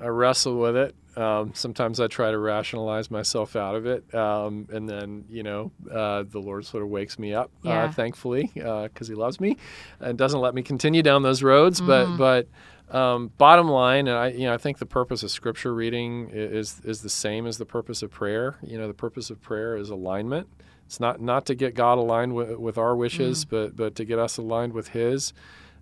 I wrestle with it. Um, sometimes I try to rationalize myself out of it, um, and then you know uh, the Lord sort of wakes me up, Yeah. uh, thankfully, because He loves me and doesn't let me continue down those roads. Mm-hmm. But but um, bottom line, and I you know I think the purpose of Scripture reading is is the same as the purpose of prayer. You know the purpose of prayer is alignment. It's not not to get God aligned with, with our wishes, Mm. but but to get us aligned with His.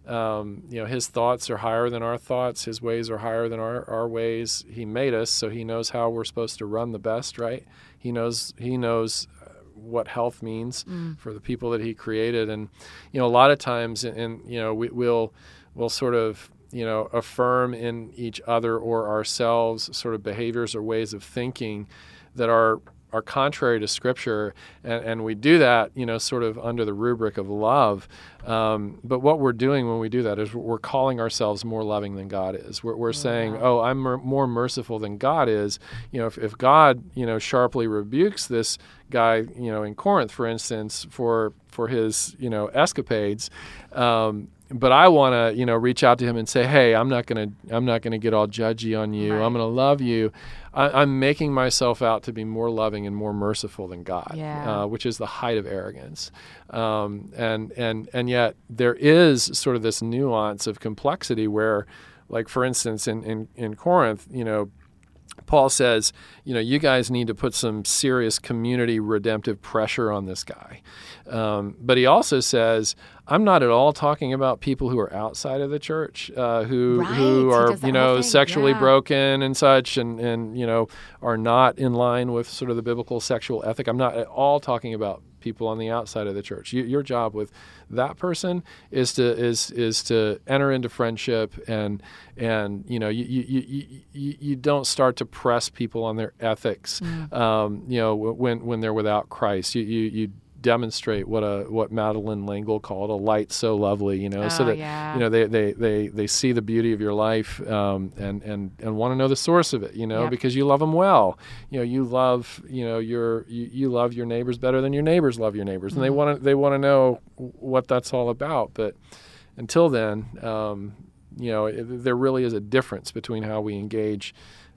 Um, you know, his thoughts are higher than our thoughts. His ways are higher than our, our ways. He made us, so he knows how we're supposed to run the best, right? He knows he knows uh, what health means for the people that he created, and you know, a lot of times, and you know, we, we'll we'll sort of you know, affirm in each other or ourselves sort of behaviors or ways of thinking that are are contrary to Scripture, and, and we do that, you know, sort of under the rubric of love. Um, but what we're doing when we do that is we're calling ourselves more loving than God is. We're, we're saying, "Oh, I'm mer- more merciful than God is." You know, if, if God, you know, sharply rebukes this guy, you know, in Corinth, for instance, for for his, you know, escapades. Um, but I want to, you know, reach out to him and say, "Hey, I'm not gonna, I'm not gonna get all judgy on you. Right. I'm gonna love you. I, I'm making myself out to be more loving and more merciful than God, Yeah. uh, which is the height of arrogance. Um, and and and yet there is sort of this nuance of complexity where, like for instance, in in, in Corinth, you know. Paul says, you know, you guys need to put some serious community redemptive pressure on this guy. Um, but he also says, I'm not at all talking about people who are outside of the church, uh, who Right, who are you know sexually yeah. broken and such, and and you know are not in line with sort of the biblical sexual ethic. I'm not at all talking about people on the outside of the church. You, your job with that person is to is is to enter into friendship and and you know you you, you, you, you don't start to press people on their ethics. Mm. Um, you know when when they're without Christ, you you, you demonstrate what a what Madeleine L'Engle called a light so lovely. You know so Oh, that yeah. you know they, they, they, they see the beauty of your life um, and and and want to know the source of it. You know Yep. because you love them well. You know you love you know your you, you love your neighbors better than your neighbors love your neighbors, and they Mm-hmm. want to they want to know what that's all about. But until then, um, you know it, there really is a difference between how we engage.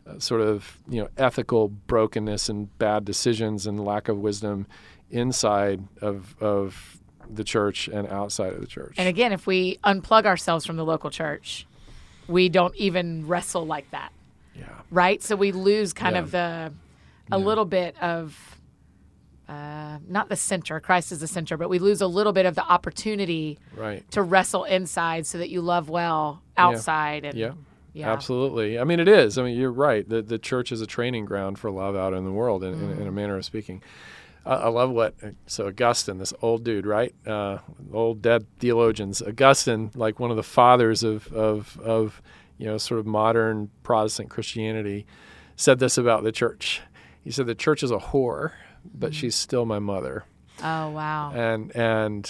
Uh, sort of you know ethical brokenness and bad decisions and lack of wisdom inside of of the church and outside of the church. And again, if we unplug ourselves from the local church, we don't even wrestle like that, yeah. right? So we lose kind Yeah. of the a little bit of uh, not the center. Christ is the center, but we lose a little bit of the opportunity Right. to wrestle inside, so that you love well outside. And Yeah. yeah. Absolutely. I mean, it is. I mean, you're right. The the church is a training ground for love out in the world, in, in, in a manner of speaking. I, I love what so Augustine, this old dude, right? Uh, old dead theologians. Augustine, like one of the fathers of of of you know sort of modern Protestant Christianity, said this about the church. He said the church is a whore, but she's still my mother. Oh wow. and and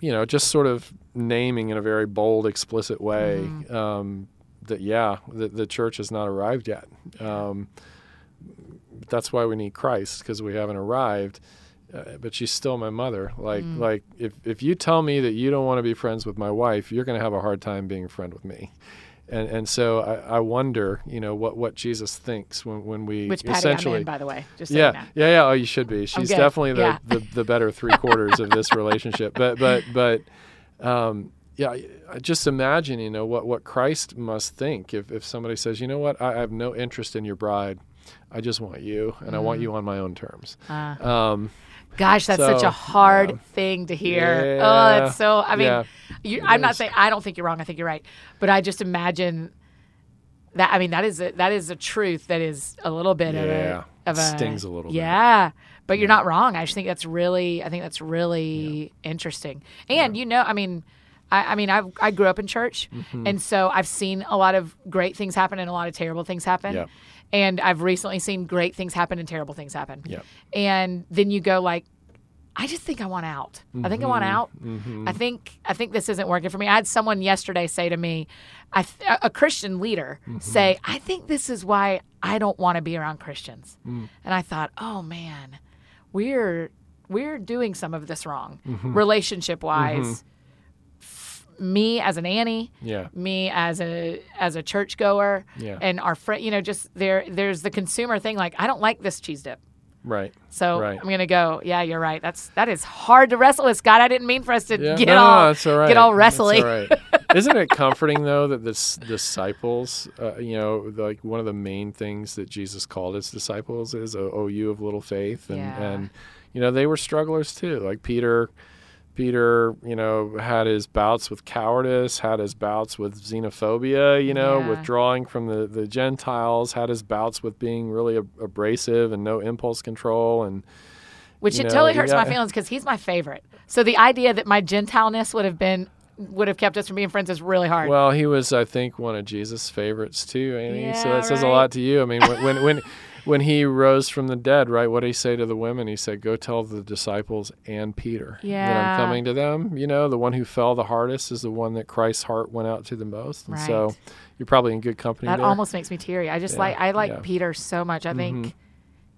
you know just sort of naming in a very bold explicit way Mm-hmm. um, that yeah the, the church has not arrived yet um, that's why we need christ because we haven't arrived uh, but she's still my mother like Mm. like if, if you tell me that you don't want to be friends with my wife you're going to have a hard time being a friend with me and and so I, I wonder you know what what jesus thinks when, when we Which Patty I'm in, by the way. Just yeah, know. yeah, yeah. Oh, you should be. She's definitely the, Yeah. the, the better three quarters of this relationship. But but but um, yeah, just imagine you know what what Christ must think if if somebody says, you know what, I, I have no interest in your bride. I just want you, and I Mm. want you on my own terms. Uh, Um, Gosh, that's such a hard yeah. thing to hear. Oh, it's so. I mean, Yeah. you, I'm not saying I don't think you're wrong. I think you're right, but I just imagine that. I mean, that is a, that is a truth that is a little bit Yeah. of a of a Stings a little bit. Yeah, but you're not wrong. I just think that's really. I think that's really interesting. And you know, I mean. I, I mean, I I grew up in church, Mm-hmm. and so I've seen a lot of great things happen and a lot of terrible things happen. Yeah. And I've recently seen great things happen and terrible things happen. Yep. And then you go like, I just think I want out. I think I want Mm-hmm. out. I think I think this isn't working for me. I had someone yesterday say to me, I th- a Christian leader Mm-hmm. say, I think this is why I don't want to be around Christians. Mm. And I thought, oh man, we're we're doing some of this wrong, Mm-hmm. relationship wise. Me as an Annie, yeah, me as a as a churchgoer, Yeah. and our friend, you know, just there. There's the consumer thing. Like, I don't like this cheese dip. right. So Right. I'm gonna go. Yeah, you're right. That's that is hard to wrestle with. Scott, I didn't mean for us to Yeah. get no, all no, all right. get all That's all right. Isn't it comforting though that the disciples, uh, you know, like one of the main things that Jesus called his disciples is, "O, o you of little faith," and Yeah. and you know they were strugglers too. Like Peter, Peter, you know, had his bouts with cowardice, had his bouts with xenophobia, you know, Yeah. withdrawing from the the Gentiles, had his bouts with being really ab- abrasive and no impulse control, and Which it know, totally hurts my feelings because he's my favorite. So the idea that my gentileness would have been would have kept us from being friends is really hard. Well, he was, I think, one of Jesus' favorites too, Amy. so Yeah, that says a lot to you. I mean, when when when, when he rose from the dead, right? What did he say to the women? He said, "Go tell the disciples and Peter that I'm coming to them." You know, the one who fell the hardest is the one that Christ's heart went out to the most. And so, you're probably in good company that there. almost makes me teary. I just Yeah, like I like yeah. Mm-hmm. Peter so much. I think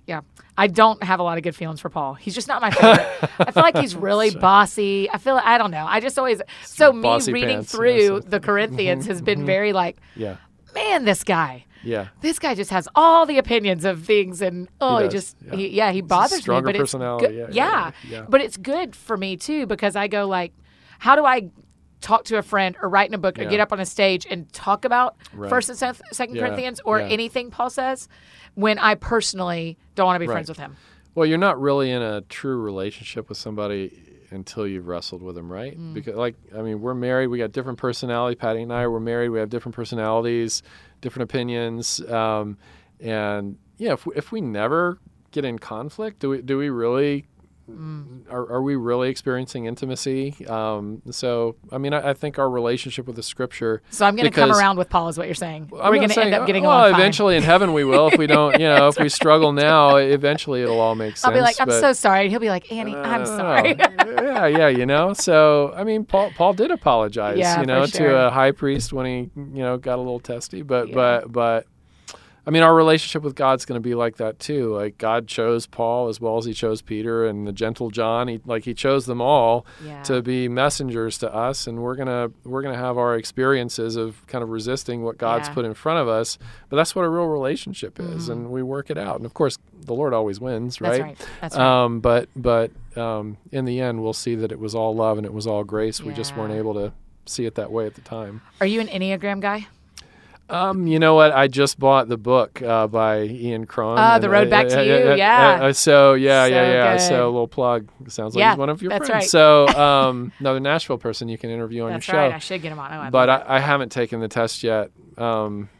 yeah. I don't have a lot of good feelings for Paul. He's just not my favorite. I feel like he's really bossy. I feel I don't know. I just always so me reading pants, through yes. Mm-hmm. the Corinthians has been very like, yeah, man, this guy. yeah. This guy just has all the opinions of things, and oh, he, does, just yeah. He, yeah, he bothers me. stronger But it's personality, good- yeah, yeah, yeah, yeah. but it's good for me too because I go like, how do I talk to a friend or write in a book or get up on a stage and talk about Right. First and Sec- Second Yeah, Corinthians or yeah. anything Paul says when I personally don't want to be Right. friends with him? Well, you're not really in a true relationship with somebody until you've wrestled with them, right? Mm. Because, like, I mean, we're married. We got different personality. Patty and I were married. We have different personalities, different opinions, um, and yeah, if we, if we never get in conflict, do we do we really? Mm. Are, are we really experiencing intimacy? Um, so, I mean, I, I think our relationship with the Scripture. So I'm going to come around with Paul, is what you're saying. I'm We're not going to end up getting well, along fine. eventually in heaven we will. If we don't, you know, if we struggle now, eventually it'll all make sense. I'll be like, I'm but- so sorry. He'll be like, Annie, I'm Oh, sorry. yeah, yeah, you know. So I mean, Paul Paul did apologize, Yeah, you know, sure. to a high priest when he you know got a little testy, but Yeah. but but. I mean, our relationship with God's going to be like that too. Like God chose Paul as well as He chose Peter and the gentle John. He like He chose them all Yeah. to be messengers to us, and we're gonna we're gonna have our experiences of kind of resisting what God's Yeah. put in front of us. But that's what a real relationship is, and we work it out. And of course, the Lord always wins, Mm-hmm. That's right? right. That's right. Um, but but um, in the end, we'll see that it was all love and it was all grace. We just weren't able to see it that way at the time. Are you an Enneagram guy? Um, you know what? I just bought the book uh, by Ian Cron. And, The Road Back to uh, You, uh, uh, yeah. uh, so yeah, So yeah, yeah. good. So a little plug. Sounds like Yeah, he's one of your that's friends. right. So um, another Nashville person you can interview on That's your right. show. I should get him on. Oh, but I, I haven't taken the test yet. Um,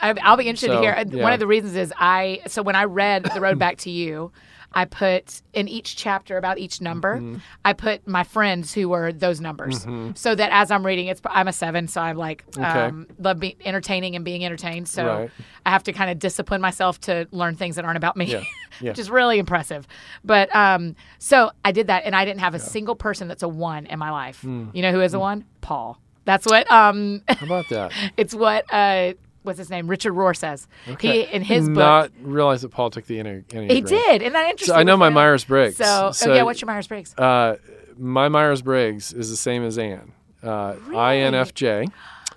I, I'll be interested So, to hear. Uh, One of the reasons is I. So when I read The Road Back to You, I put in each chapter about each number. Mm-hmm. I put my friends who were those numbers, so that as I'm reading, it's I'm a seven, so I'm like Okay. um, love being entertaining and being entertained. So Right. I have to kind of discipline myself to learn things that aren't about me, Yeah, yeah. which is really impressive. But um, so I did that, and I didn't have a single person that's a one in my life. Hmm. You know who is a one? Paul. That's what um, how about that? it's what uh, what's his name? Richard Rohr says. He in his book. Not realize that Paul took the Enneagram. he did, and that interesting. So I know my. Myers Briggs. So, oh yeah, what's your Myers Briggs? Uh, my Myers Briggs is the same as Anne. Uh, INFJ,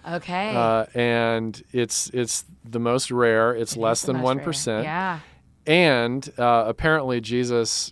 Okay. uh, and it's it's the most rare. It's less It's the than one Yeah. And uh, apparently Jesus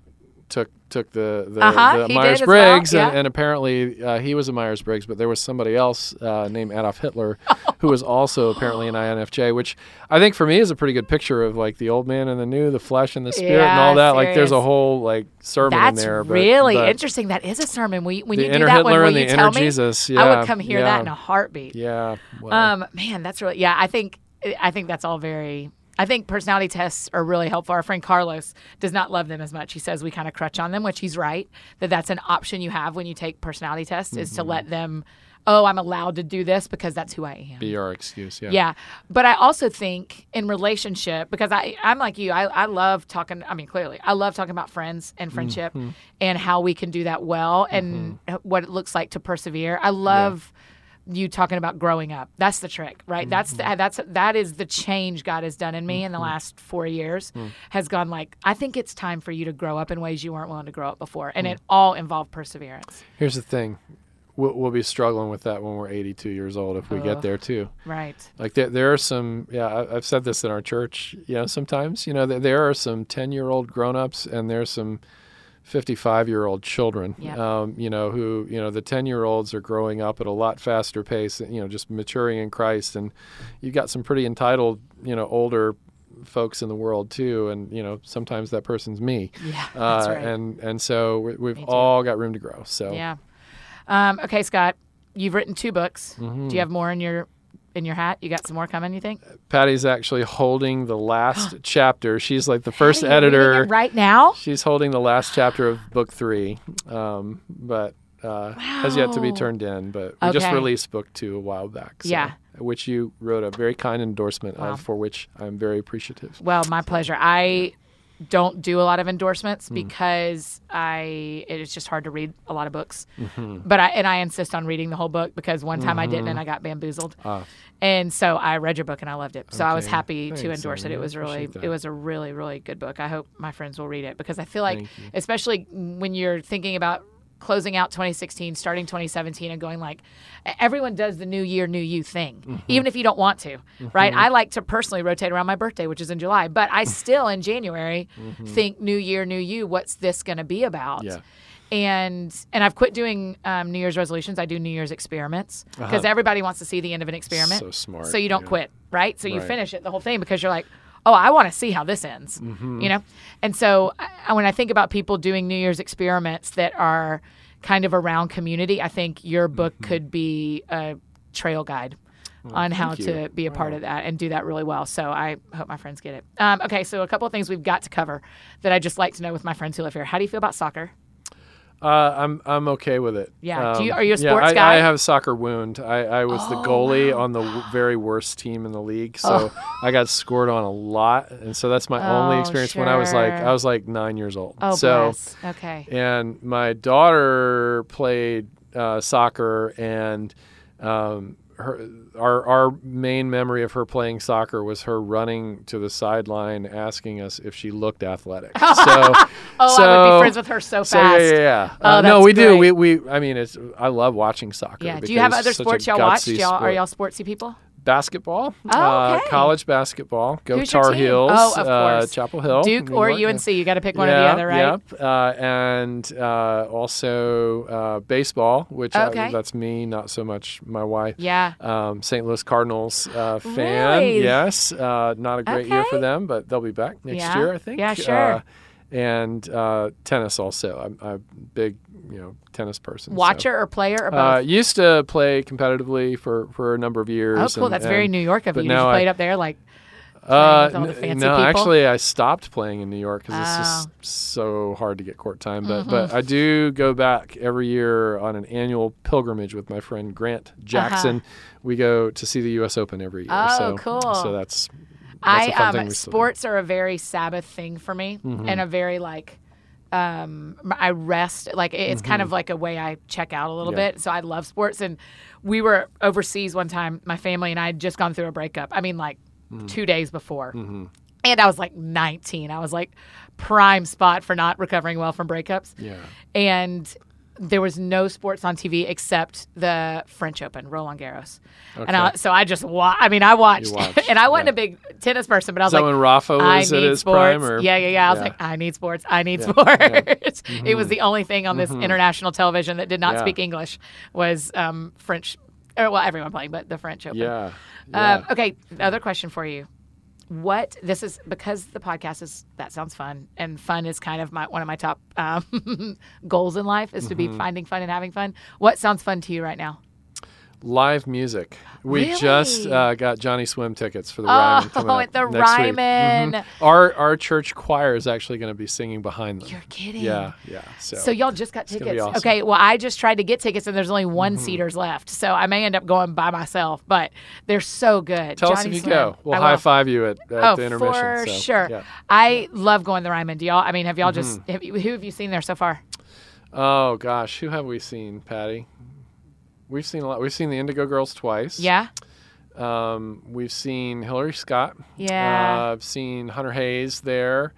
took the the, Uh-huh, the Myers as well, Briggs, yeah. and, and apparently uh, he was a Myers Briggs, but there was somebody else uh, named Adolf Hitler who was also apparently an INFJ, which I think for me is a pretty good picture of like the old man and the new, the flesh and the spirit, and all Yeah, that. Like there's a whole like sermon That's in there. But, really but interesting. That is a sermon. When, you- when The you do that Hitler one, will and the you inner tell me? Jesus. I would come hear yeah. that in a heartbeat. Yeah. Well, Um, man, that's really yeah. I think I think that's all very. I think personality tests are really helpful. Our friend Carlos does not love them as much. He says we kind of crutch on them, which he's right. That that's an option you have when you take personality tests is to Mm-hmm. let them. Oh, I'm allowed to do this because that's who I am. be our excuse. Yeah. Yeah. But I also think in relationship, because I, I'm like you, I, I love talking. I mean, clearly, I love talking about friends and friendship Mm-hmm. and how we can do that well and what it looks like to persevere. I love you talking about growing up. That's the trick, right? That's Mm-hmm. the, that's that is the change God has done in me in the last four years. Mm. Has gone like I think it's time for you to grow up in ways you weren't willing to grow up before, Mm. and it all involved perseverance, Here's the thing. We'll, we'll be struggling with that when we're 82 years old if we Ugh. get there too. right? Like there, there are some. Yeah, I, I've said this in our church. You know, sometimes you know there, there are some 10 year old grown ups and there's some 55 year old children. Yep. Um, you know who you know the 10 year olds are growing up at a lot faster pace. You know, just maturing in Christ, and you've got some pretty entitled you know older folks in the world too. And you know sometimes that person's me. Yeah, Uh, that's right. And and so we, we've all got room to grow. So Yeah. Um, okay, Scott, you've written two books. Mm-hmm. Do you have more in your in your hat? You got some more coming? You think? Patty's actually holding the last chapter. She's like the first Hey, editor. right now. She's holding the last chapter of book three. Um, but uh, has yet to be turned in, but we just released book two a while back. so- Yeah. which you wrote a very kind endorsement Wow. of, for which I'm very appreciative. Well, my pleasure. I don't do a lot of Hmm. endorsements because I it is just hard to read a lot of books. Mm-hmm. But I and I insist on reading the whole book because one time I didn't and I got bamboozled. Ah. And so I read your book and I loved it. So I was Okay. happy to Thanks, endorse it. It was really it was a really really good book. I hope my friends will read it because I feel like especially when you're thinking about closing out 2016 starting 2017 and going like everyone does the new year new you thing Mm-hmm. even if you don't want to right i like to personally rotate around my birthday which is in july but i still in january think new year new you what's this going to be about Mm-hmm. Yeah. and and i've quit doing um, new year's resolutions i do new year's experiments because everybody wants to see the end of an experiment Uh-huh. So smart, so you don't yeah. quit right so you Right. finish it the whole thing because you're like oh i want to see how this ends Mm-hmm. you know? And so I, when i think about people doing new year's experiments that are kind of around community i think your book Mm-hmm. could be a trail guide on how thank to be a part of that and do that really well. So i hope my friends get it. Um, okay so a couple of things we've got to cover that I'd just like to know with my friends who live here. How do you feel about soccer Uh, I'm I'm okay with it. Um, Yeah. Do you- are you a yeah, sports I, guy? I have a soccer wound. I, I was the Oh, goalie on the w- very worst team in the league, so I got scored on a lot, and so that's my only Oh, experience. When I was like. I was like nine years old. oh so bless okay and my daughter played uh, soccer and um, her our our main memory of her playing soccer was her running to the sideline asking us if she looked athletic. So oh i would be friends with her so so fast yeah, yeah, yeah. Oh, Uh, no, we do. We, we I mean it's I love watching soccer. yeah do you have other sports y'all watch y'all are y'all sportsy people basketball? Oh, uh, college basketball. Go Who's Tar? Heels. Oh, of uh, course. Chapel Hill. duke or York, unc you got to pick one yeah, or the other right Yep. Uh, and uh, also uh, baseball, which I- that's me, not so much my wife. yeah Um, St. Louis Cardinals uh, fan. Really? Yes. Uh, not a great year for them, but they'll be back next Yeah. year, I think. Yeah, sure. Uh, and uh, tennis also. I'm, I'm a big, you know, tennis person. so. watcher or player or Uh, both used to play competitively for, for a number of years. oh cool and- that's very new york of you you just now I- played up there like uh, with all the fancy no, people? actually, I stopped playing in New York because it's Oh. Mm-hmm. just so hard to get court time. But but I do go back every year on an annual pilgrimage with my friend Grant Jackson. We go to see the U.S. Open every year. Uh-huh. Oh, so, cool. So that's, that's I um, thing we still do. sports are a very Sabbath thing for me, Mm-hmm. and a very like um I rest like it- it's kind of like a way I check out a little Mm-hmm. Yeah. bit. So I love sports, and we were overseas one time. My family and I had just gone through a breakup. I mean, like Mm-hmm. two days before. And I was like 19. I was like prime spot for not recovering well from breakups. Yeah. And there was no sports on TV except the French Open, Roland Garros. And I, so I just wa- I mean, I watched, watched, and I wasn't yeah. a big tennis person, but I was that like, when Rafa I was at need his sports. prime? Or? yeah, yeah, yeah. I was Yeah. like, I need sports. I need Yeah, sports. yeah. It was the only thing on this international television that did not speak English was um, French. Or, well, everyone playing, but the French Open. Yeah. Um, okay, other question for you. What this is because the podcast is that sounds fun and fun is kind of my one of my top um, goals in life is to be Mm-hmm. finding fun and having fun. What sounds fun to you right now? Live music. We Really? just uh, got Johnny Swim tickets for the Oh, Ryman at the. Ryman. Mhm. Our our church choir is actually going to be singing behind them. You're kidding. Yeah, yeah. So, So y'all just got tickets. awesome. Okay, well I just tried to get tickets and there's only one seaters left. So I may end up going by myself, but they're so good. tell us Johnny if you Swim. go. We'll high five you at, at Oh, the intermission. for so, sure. yeah. I love going to the Ryman. Do y'all? I mean, have y'all just Mm-hmm. have you, who have you seen there so far? Oh gosh, who have we seen, Patty? We've seen a lot. We've seen the Indigo Girls twice. Yeah, Um, we've seen Hillary Scott. yeah. Uh, I've seen Hunter Hayes there.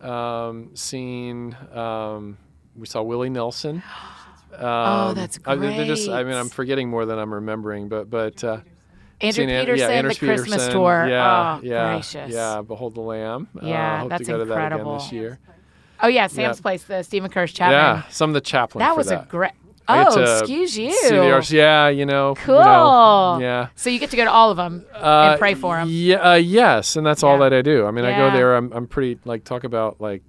Um, seen um, we saw Willie Nelson. Um, Oh, that's I, just, I mean. I'm forgetting more than I'm remembering, but but uh, Andrew Peterson, yeah, the Christmas tour. Yeah, oh, yeah, gracious. yeah. Behold the Lamb. uh, Yeah, hope that's to go to that again incredible. this year. Oh yeah, Sam's Yeah. Place, the Steven Curtis Chapman. Yeah, some of the chaplain. that was that. a great. Oh, excuse you. See the arts. Yeah, you know. you Cool. know, yeah. So you get to go to all of them Uh, and pray for them. Yeah, uh, yes, and that's all that I do. I mean, I go there. I'm, I'm pretty like talk about like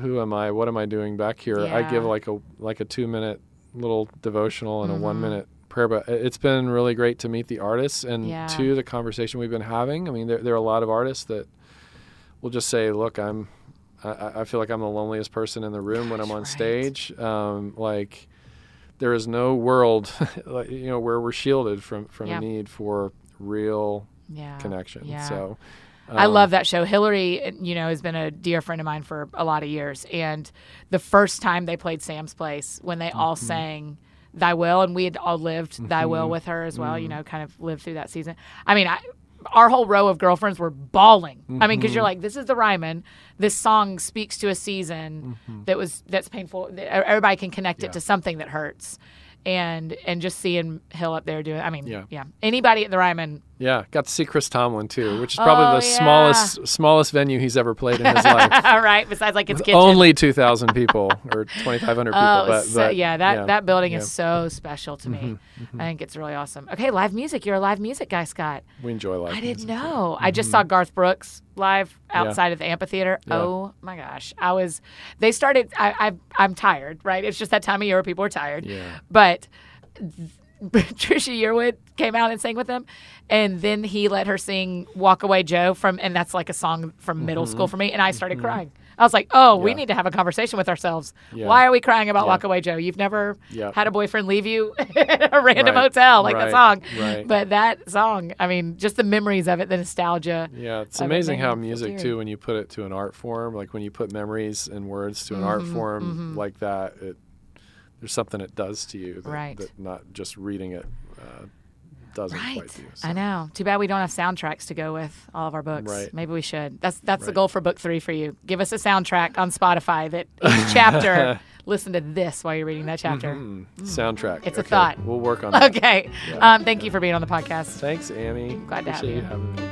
who am I? What am I doing back here? I give like a like a two minute little devotional and Mm-hmm. a one minute prayer. But it's been really great to meet the artists and Yeah. to the conversation we've been having. I mean, there there are a lot of artists that will just say, "Look, I'm." I, I feel like I'm the loneliest person in the room when I'm on right. stage. Um, like there is no world, you know, where we're shielded from from Yeah. a need for real Yeah. connection. Yeah. So I um, love that show. Hillary, you know, has been a dear friend of mine for a lot of years. And the first time they played Sam's Place, when they all Mm-hmm. sang Thy Will, and we had all lived Thy Will with her as well, Mm-hmm. you know, kind of lived through that season. I mean, I, our whole row of girlfriends were bawling. I mean, because you're Mm-hmm. like, this is the Ryman. This song speaks to a season that was that's painful. Everybody can connect Mm-hmm. Yeah. it to something that hurts. And and just seeing Hill up there doing, I mean, yeah, Yeah. Anybody at the Ryman, Yeah, got to see Chris Tomlin too, which is probably Oh, the yeah. smallest smallest venue he's ever played in his life. all right. Besides, like it's kitchen. Only two thousand people or twenty five hundred people. Oh, but, so- but, yeah, that that building yeah. Mm-hmm, is so special to me. I think it's really awesome. Okay, live music. You're a live music guy, Scott. we enjoy life. I didn't know. I just saw Garth Brooks live Mm-hmm. Yeah. outside of the amphitheater. Yeah. Oh my gosh, I was. They started. I, I I'm tired. Right. It's just that time of year where people are tired. Yeah. But Trisha Yearwood came out and sang with them, and then he let her sing "Walk Away Joe" from, and that's like a song from middle school for me, and I started crying. I was like, "Oh, we Mm-hmm. Need to have a conversation with ourselves. Yeah. Why are we crying about Yeah. "Walk Away Joe"? You've never Yeah. had a boyfriend leave you at a random Right. hotel like that song, Right. but that song. I mean, just the memories of it, the nostalgia. Yeah, it's of it amazing how music too, when you put it to an art form, like when you put memories and words to an Mm-hmm, art form like that, it there's something it does to you that, Right. that not just reading it uh, doesn't Right. quite do. So. I know. Too bad we don't have soundtracks to go with all of our books. Right. Maybe we should. That's that's the goal for book three for you. Give us a soundtrack on Spotify that each chapter listen to this while you're reading that chapter. Mm, soundtrack. It's a thought. We'll work on that. Okay. Yeah. Um, thank you for being on the podcast. Thanks, Annie. Glad to have Appreciate you.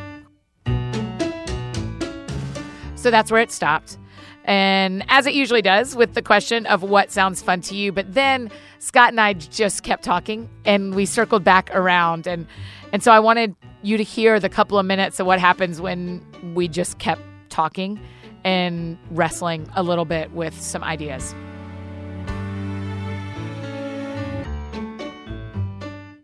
So that's where it stopped. And as it usually does with the question of what sounds fun to you, but then Scott and I just kept talking and we circled back around and and so I wanted you to hear the couple of minutes of what happens when we just kept talking and wrestling a little bit with some ideas.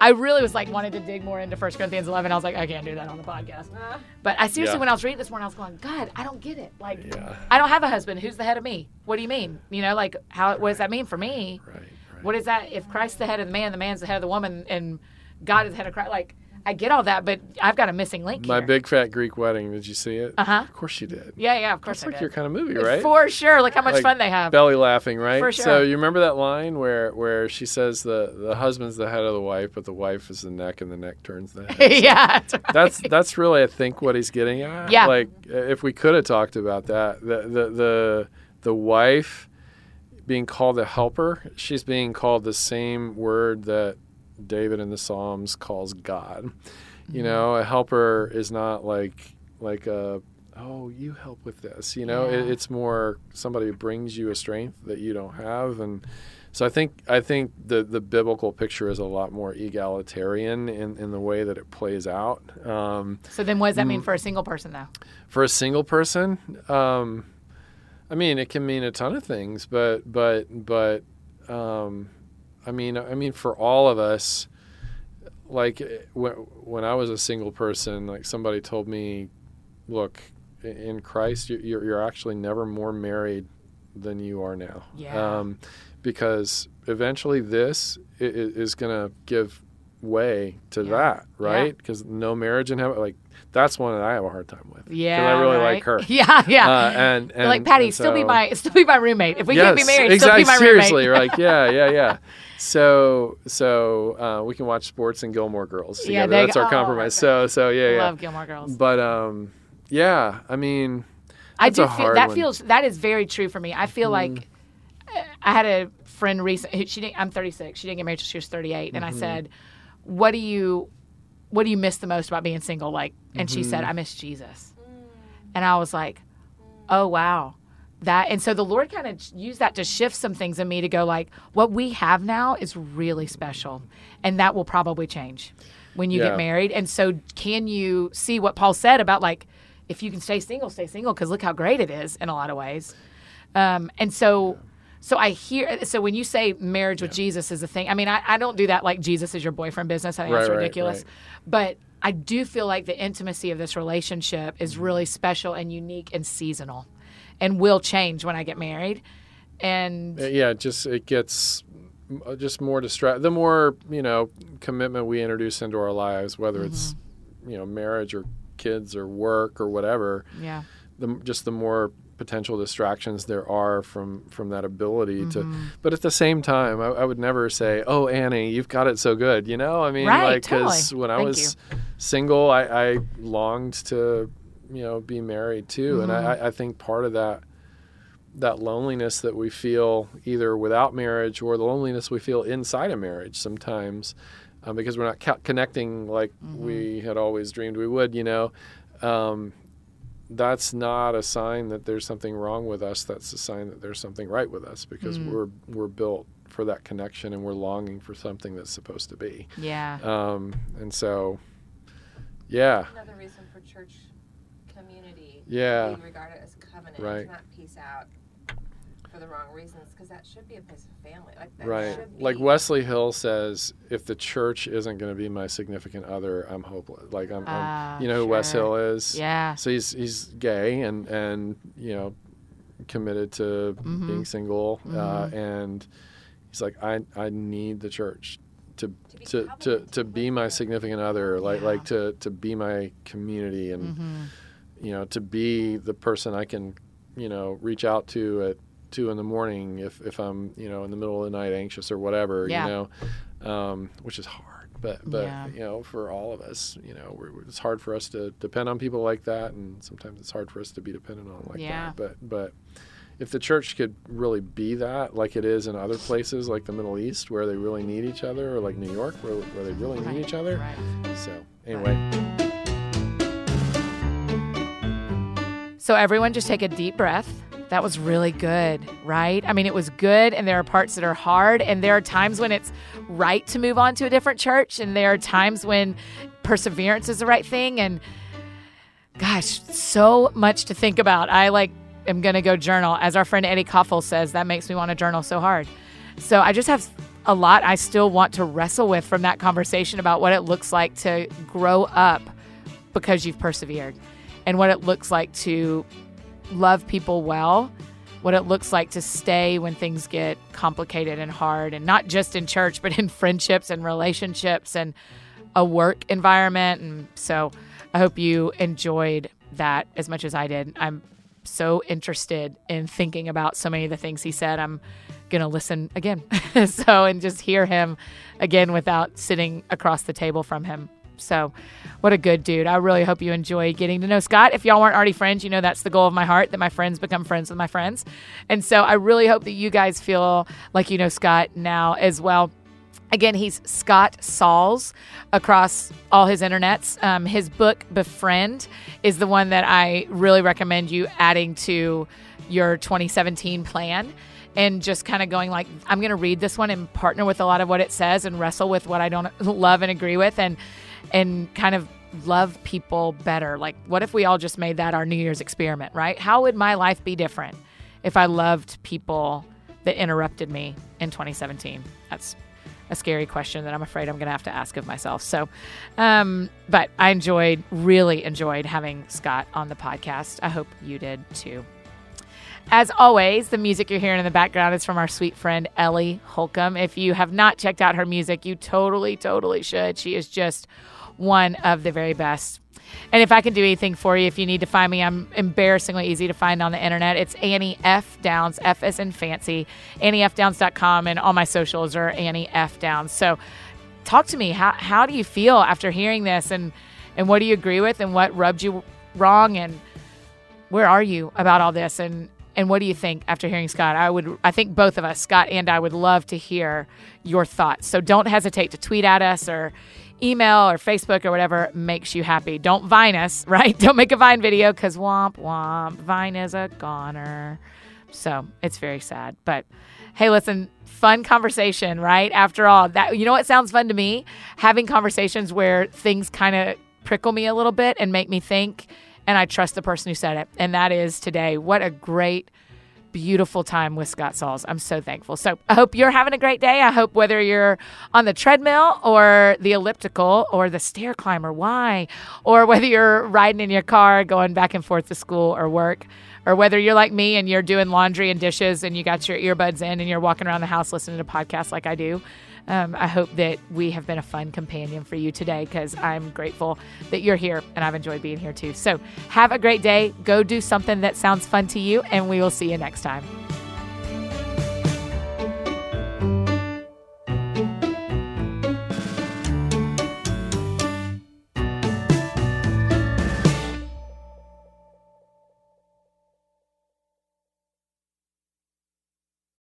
I really was like wanted to dig more into 1 Corinthians 11. I was like, I can't do that on the podcast. Uh-huh. But I seriously, Yeah. when I was reading this morning, I was going, God, I don't get it. Like, Yeah. I don't have a husband. Who's the head of me? What do you mean? You know, like how? What does that mean for me? Right. Right. What is that? If Christ's the head of the man, the man's the head of the woman, and God is the head of Christ. Like I get all that, but I've got a missing link My here. big fat Greek wedding. Did you see it? Uh-huh. Of course you did. yeah, yeah, of course It's I like did. your kind of movie, right? For sure. Look how much Like fun they have. belly laughing, right? For sure. So you remember that line where where she says the the husband's the head of the wife, but the wife is the neck, and the neck turns the head. yeah, that's right. that's that's really I think what he's getting at. Yeah. Like if we could have talked about that, the the the the wife being called a helper, she's being called the same word that David in the Psalms calls God. Mm-hmm. You know, a helper is not like like a oh you help with this. You know, it, it's more somebody who brings you a strength that you don't have and. So I think I think the, the biblical picture is a lot more egalitarian in, in the way that it plays out. Um, So then, what does that Mm. mean for a single person, though? for a single person, um, I mean, it can mean a ton of things, but but but um, I mean, I mean, for all of us, like eh, when when I was a single person, like somebody told me, look, in Christ, you- you're you're actually never more married than you are now, Yeah. um, because eventually this is going to give way to Yeah. that, right? Because no marriage in heaven, like that's one that I have a hard time with. Yeah, because I really right? like her. Yeah, yeah. Uh, and, and like Patty, and still be my still be my roommate. If we yes, can't be married, exactly. still be my seriously, roommate. like yeah, yeah, yeah. So, so uh, we can watch sports and Gilmore Girls Yeah, together. there you That's our Oh, compromise. So, so yeah, yeah. Love Gilmore Girls. But um, yeah. I mean, I do feel that one. feels that is very true for me. I feel Mm. like uh, I had a friend recent. who- She didn't. I'm 36. She didn't get married till she was 38, and I Mm-hmm. said, "What do you, what do you miss the most about being single?" Like, and she Mm-hmm. said, "I miss Jesus," and I was like, "Oh wow." That and so the Lord kind of used that to shift some things in me to go like what we have now is really special, and that will probably change when you Yeah. get married. And so, can you see what Paul said about like if you can stay single, stay single because look how great it is in a lot of ways. Um, and so, so I hear. So when you say marriage with Jesus is a thing, I mean, I, I don't do that like Jesus is your boyfriend business. I think that's Right, right, ridiculous. right. But I do feel like the intimacy of this relationship is really special and unique and seasonal, and will change when I get married. And uh, yeah, just it gets uh, just more distract. The more you know commitment we introduce into our lives, whether it's you know marriage or kids or work or whatever, Yeah. the just the more potential distractions there are from from that ability to. Mm-hmm. But at the same time, I, I would never say, "Oh, Annie, you've got it so good." You know, I mean, Right, like because totally. when I Thank was single, I, I longed to you know be married too, and Mm-hmm. I, I think part of that that loneliness that we feel either without marriage or the loneliness we feel inside a marriage sometimes um, because we're not ca- connecting like Mm-hmm. we had always dreamed we would you know um, that's not a sign that there's something wrong with us that's a sign that there's something right with us because Mm. we're we're built for that connection and we're longing for something that's supposed to be Yeah. um, and so yeah Another reason for church community Yeah. being regarded as covenant, Right. not peace out for the wrong reasons, because that should be a place of family. Like that Right. should be. Like Wesley Hill says, if the church isn't going to be my significant other, I'm hopeless. Like I'm, Ah, I'm you know who Wes. Hill is? Yeah. So he's he's gay and and you know committed to Mm-hmm. being single uh, and he's like I I need the church to be to to, to be my significant other like Yeah. like to to be my community and Mm-hmm. you know to be the person I can you know reach out to at two in the morning if if I'm you know in the middle of the night anxious or whatever Yeah. you know um, which is hard but but Yeah. you know for all of us you know we're, it's hard for us to depend on people like that and sometimes it's hard for us to be dependent on like Yeah. that but but if the church could really be that like it is in other places like the Middle East where they really need each other or like New York where, where they really Right, need each other right. so anyway So everyone just take a deep breath. That was really good, right? I mean, it was good, and there are parts that are hard, and there are times when it's right to move on to a different church, and there are times when perseverance is the right thing. And gosh, so much to think about. I like am gonna go journal. As our friend Eddie Kaufholz says, that makes me want to journal so hard. So I just have a lot I still want to wrestle with from that conversation about what it looks like to grow up because you've persevered and what it looks like to love people well, what it looks like to stay when things get complicated and hard, and not just in church, but in friendships and relationships and a work environment. And so I hope you enjoyed that as much as I did. I'm so interested in thinking about so many of the things he said. I'm going to listen again. so, and just hear him again without sitting across the table from him. So, what a good dude. I really hope you enjoy getting to know Scott. If y'all weren't already friends, you know that's the goal of my heart that my friends become friends with my friends. And so, I really hope that you guys feel like you know Scott now as well. Again, he's Scott Sauls across all his internets. Um, his book, Befriend, is the one that I really recommend you adding to your 2017 plan and just kind of going like i'm going to read this one and partner with a lot of what it says and wrestle with what i don't love and agree with and and kind of love people better. Like what if we all just made that our new year's experiment right? How would my life be different if i loved people that interrupted me in 2017 that's a scary question that i'm afraid i'm going to have to ask of myself. So um, but i enjoyed really enjoyed having scott on the podcast. I hope you did too. As always, the music you're hearing in the background is from our sweet friend Ellie Holcomb. If you have not checked out her music, you totally, totally should. She is just one of the very best. And if I can do anything for you, if you need to find me, I'm embarrassingly easy to find on the internet. It's Annie F. Downs, F as in fancy, AnnieFDowns.com, and all my socials are Annie F. Downs. So talk to me. How, how do you feel after hearing this? And, and what do you agree with? And what rubbed you wrong? And where are you about all this? And and what do you think after hearing Scott? I would I think both of us, Scott and I, would love to hear your thoughts. So don't hesitate to tweet at us or email or Facebook or whatever makes you happy. Don't Vine us, right? Don't make a Vine video because womp womp. Vine is a goner. So it's very sad. But hey, listen, fun conversation, right? After all, that you know what sounds fun to me? Having conversations where things kind of prickle me a little bit and make me think and I trust the person who said it. And that is today. What a great, beautiful time with Scott Sauls. I'm so thankful. So I hope you're having a great day. I hope whether you're on the treadmill or the elliptical or the stair climber, why, or whether you're riding in your car going back and forth to school or work, or whether you're like me and you're doing laundry and dishes and you got your earbuds in and you're walking around the house listening to podcasts like I do. Um, I hope that we have been a fun companion for you today because I'm grateful that you're here and I've enjoyed being here too. So have a great day. Go do something that sounds fun to you, and we will see you next time.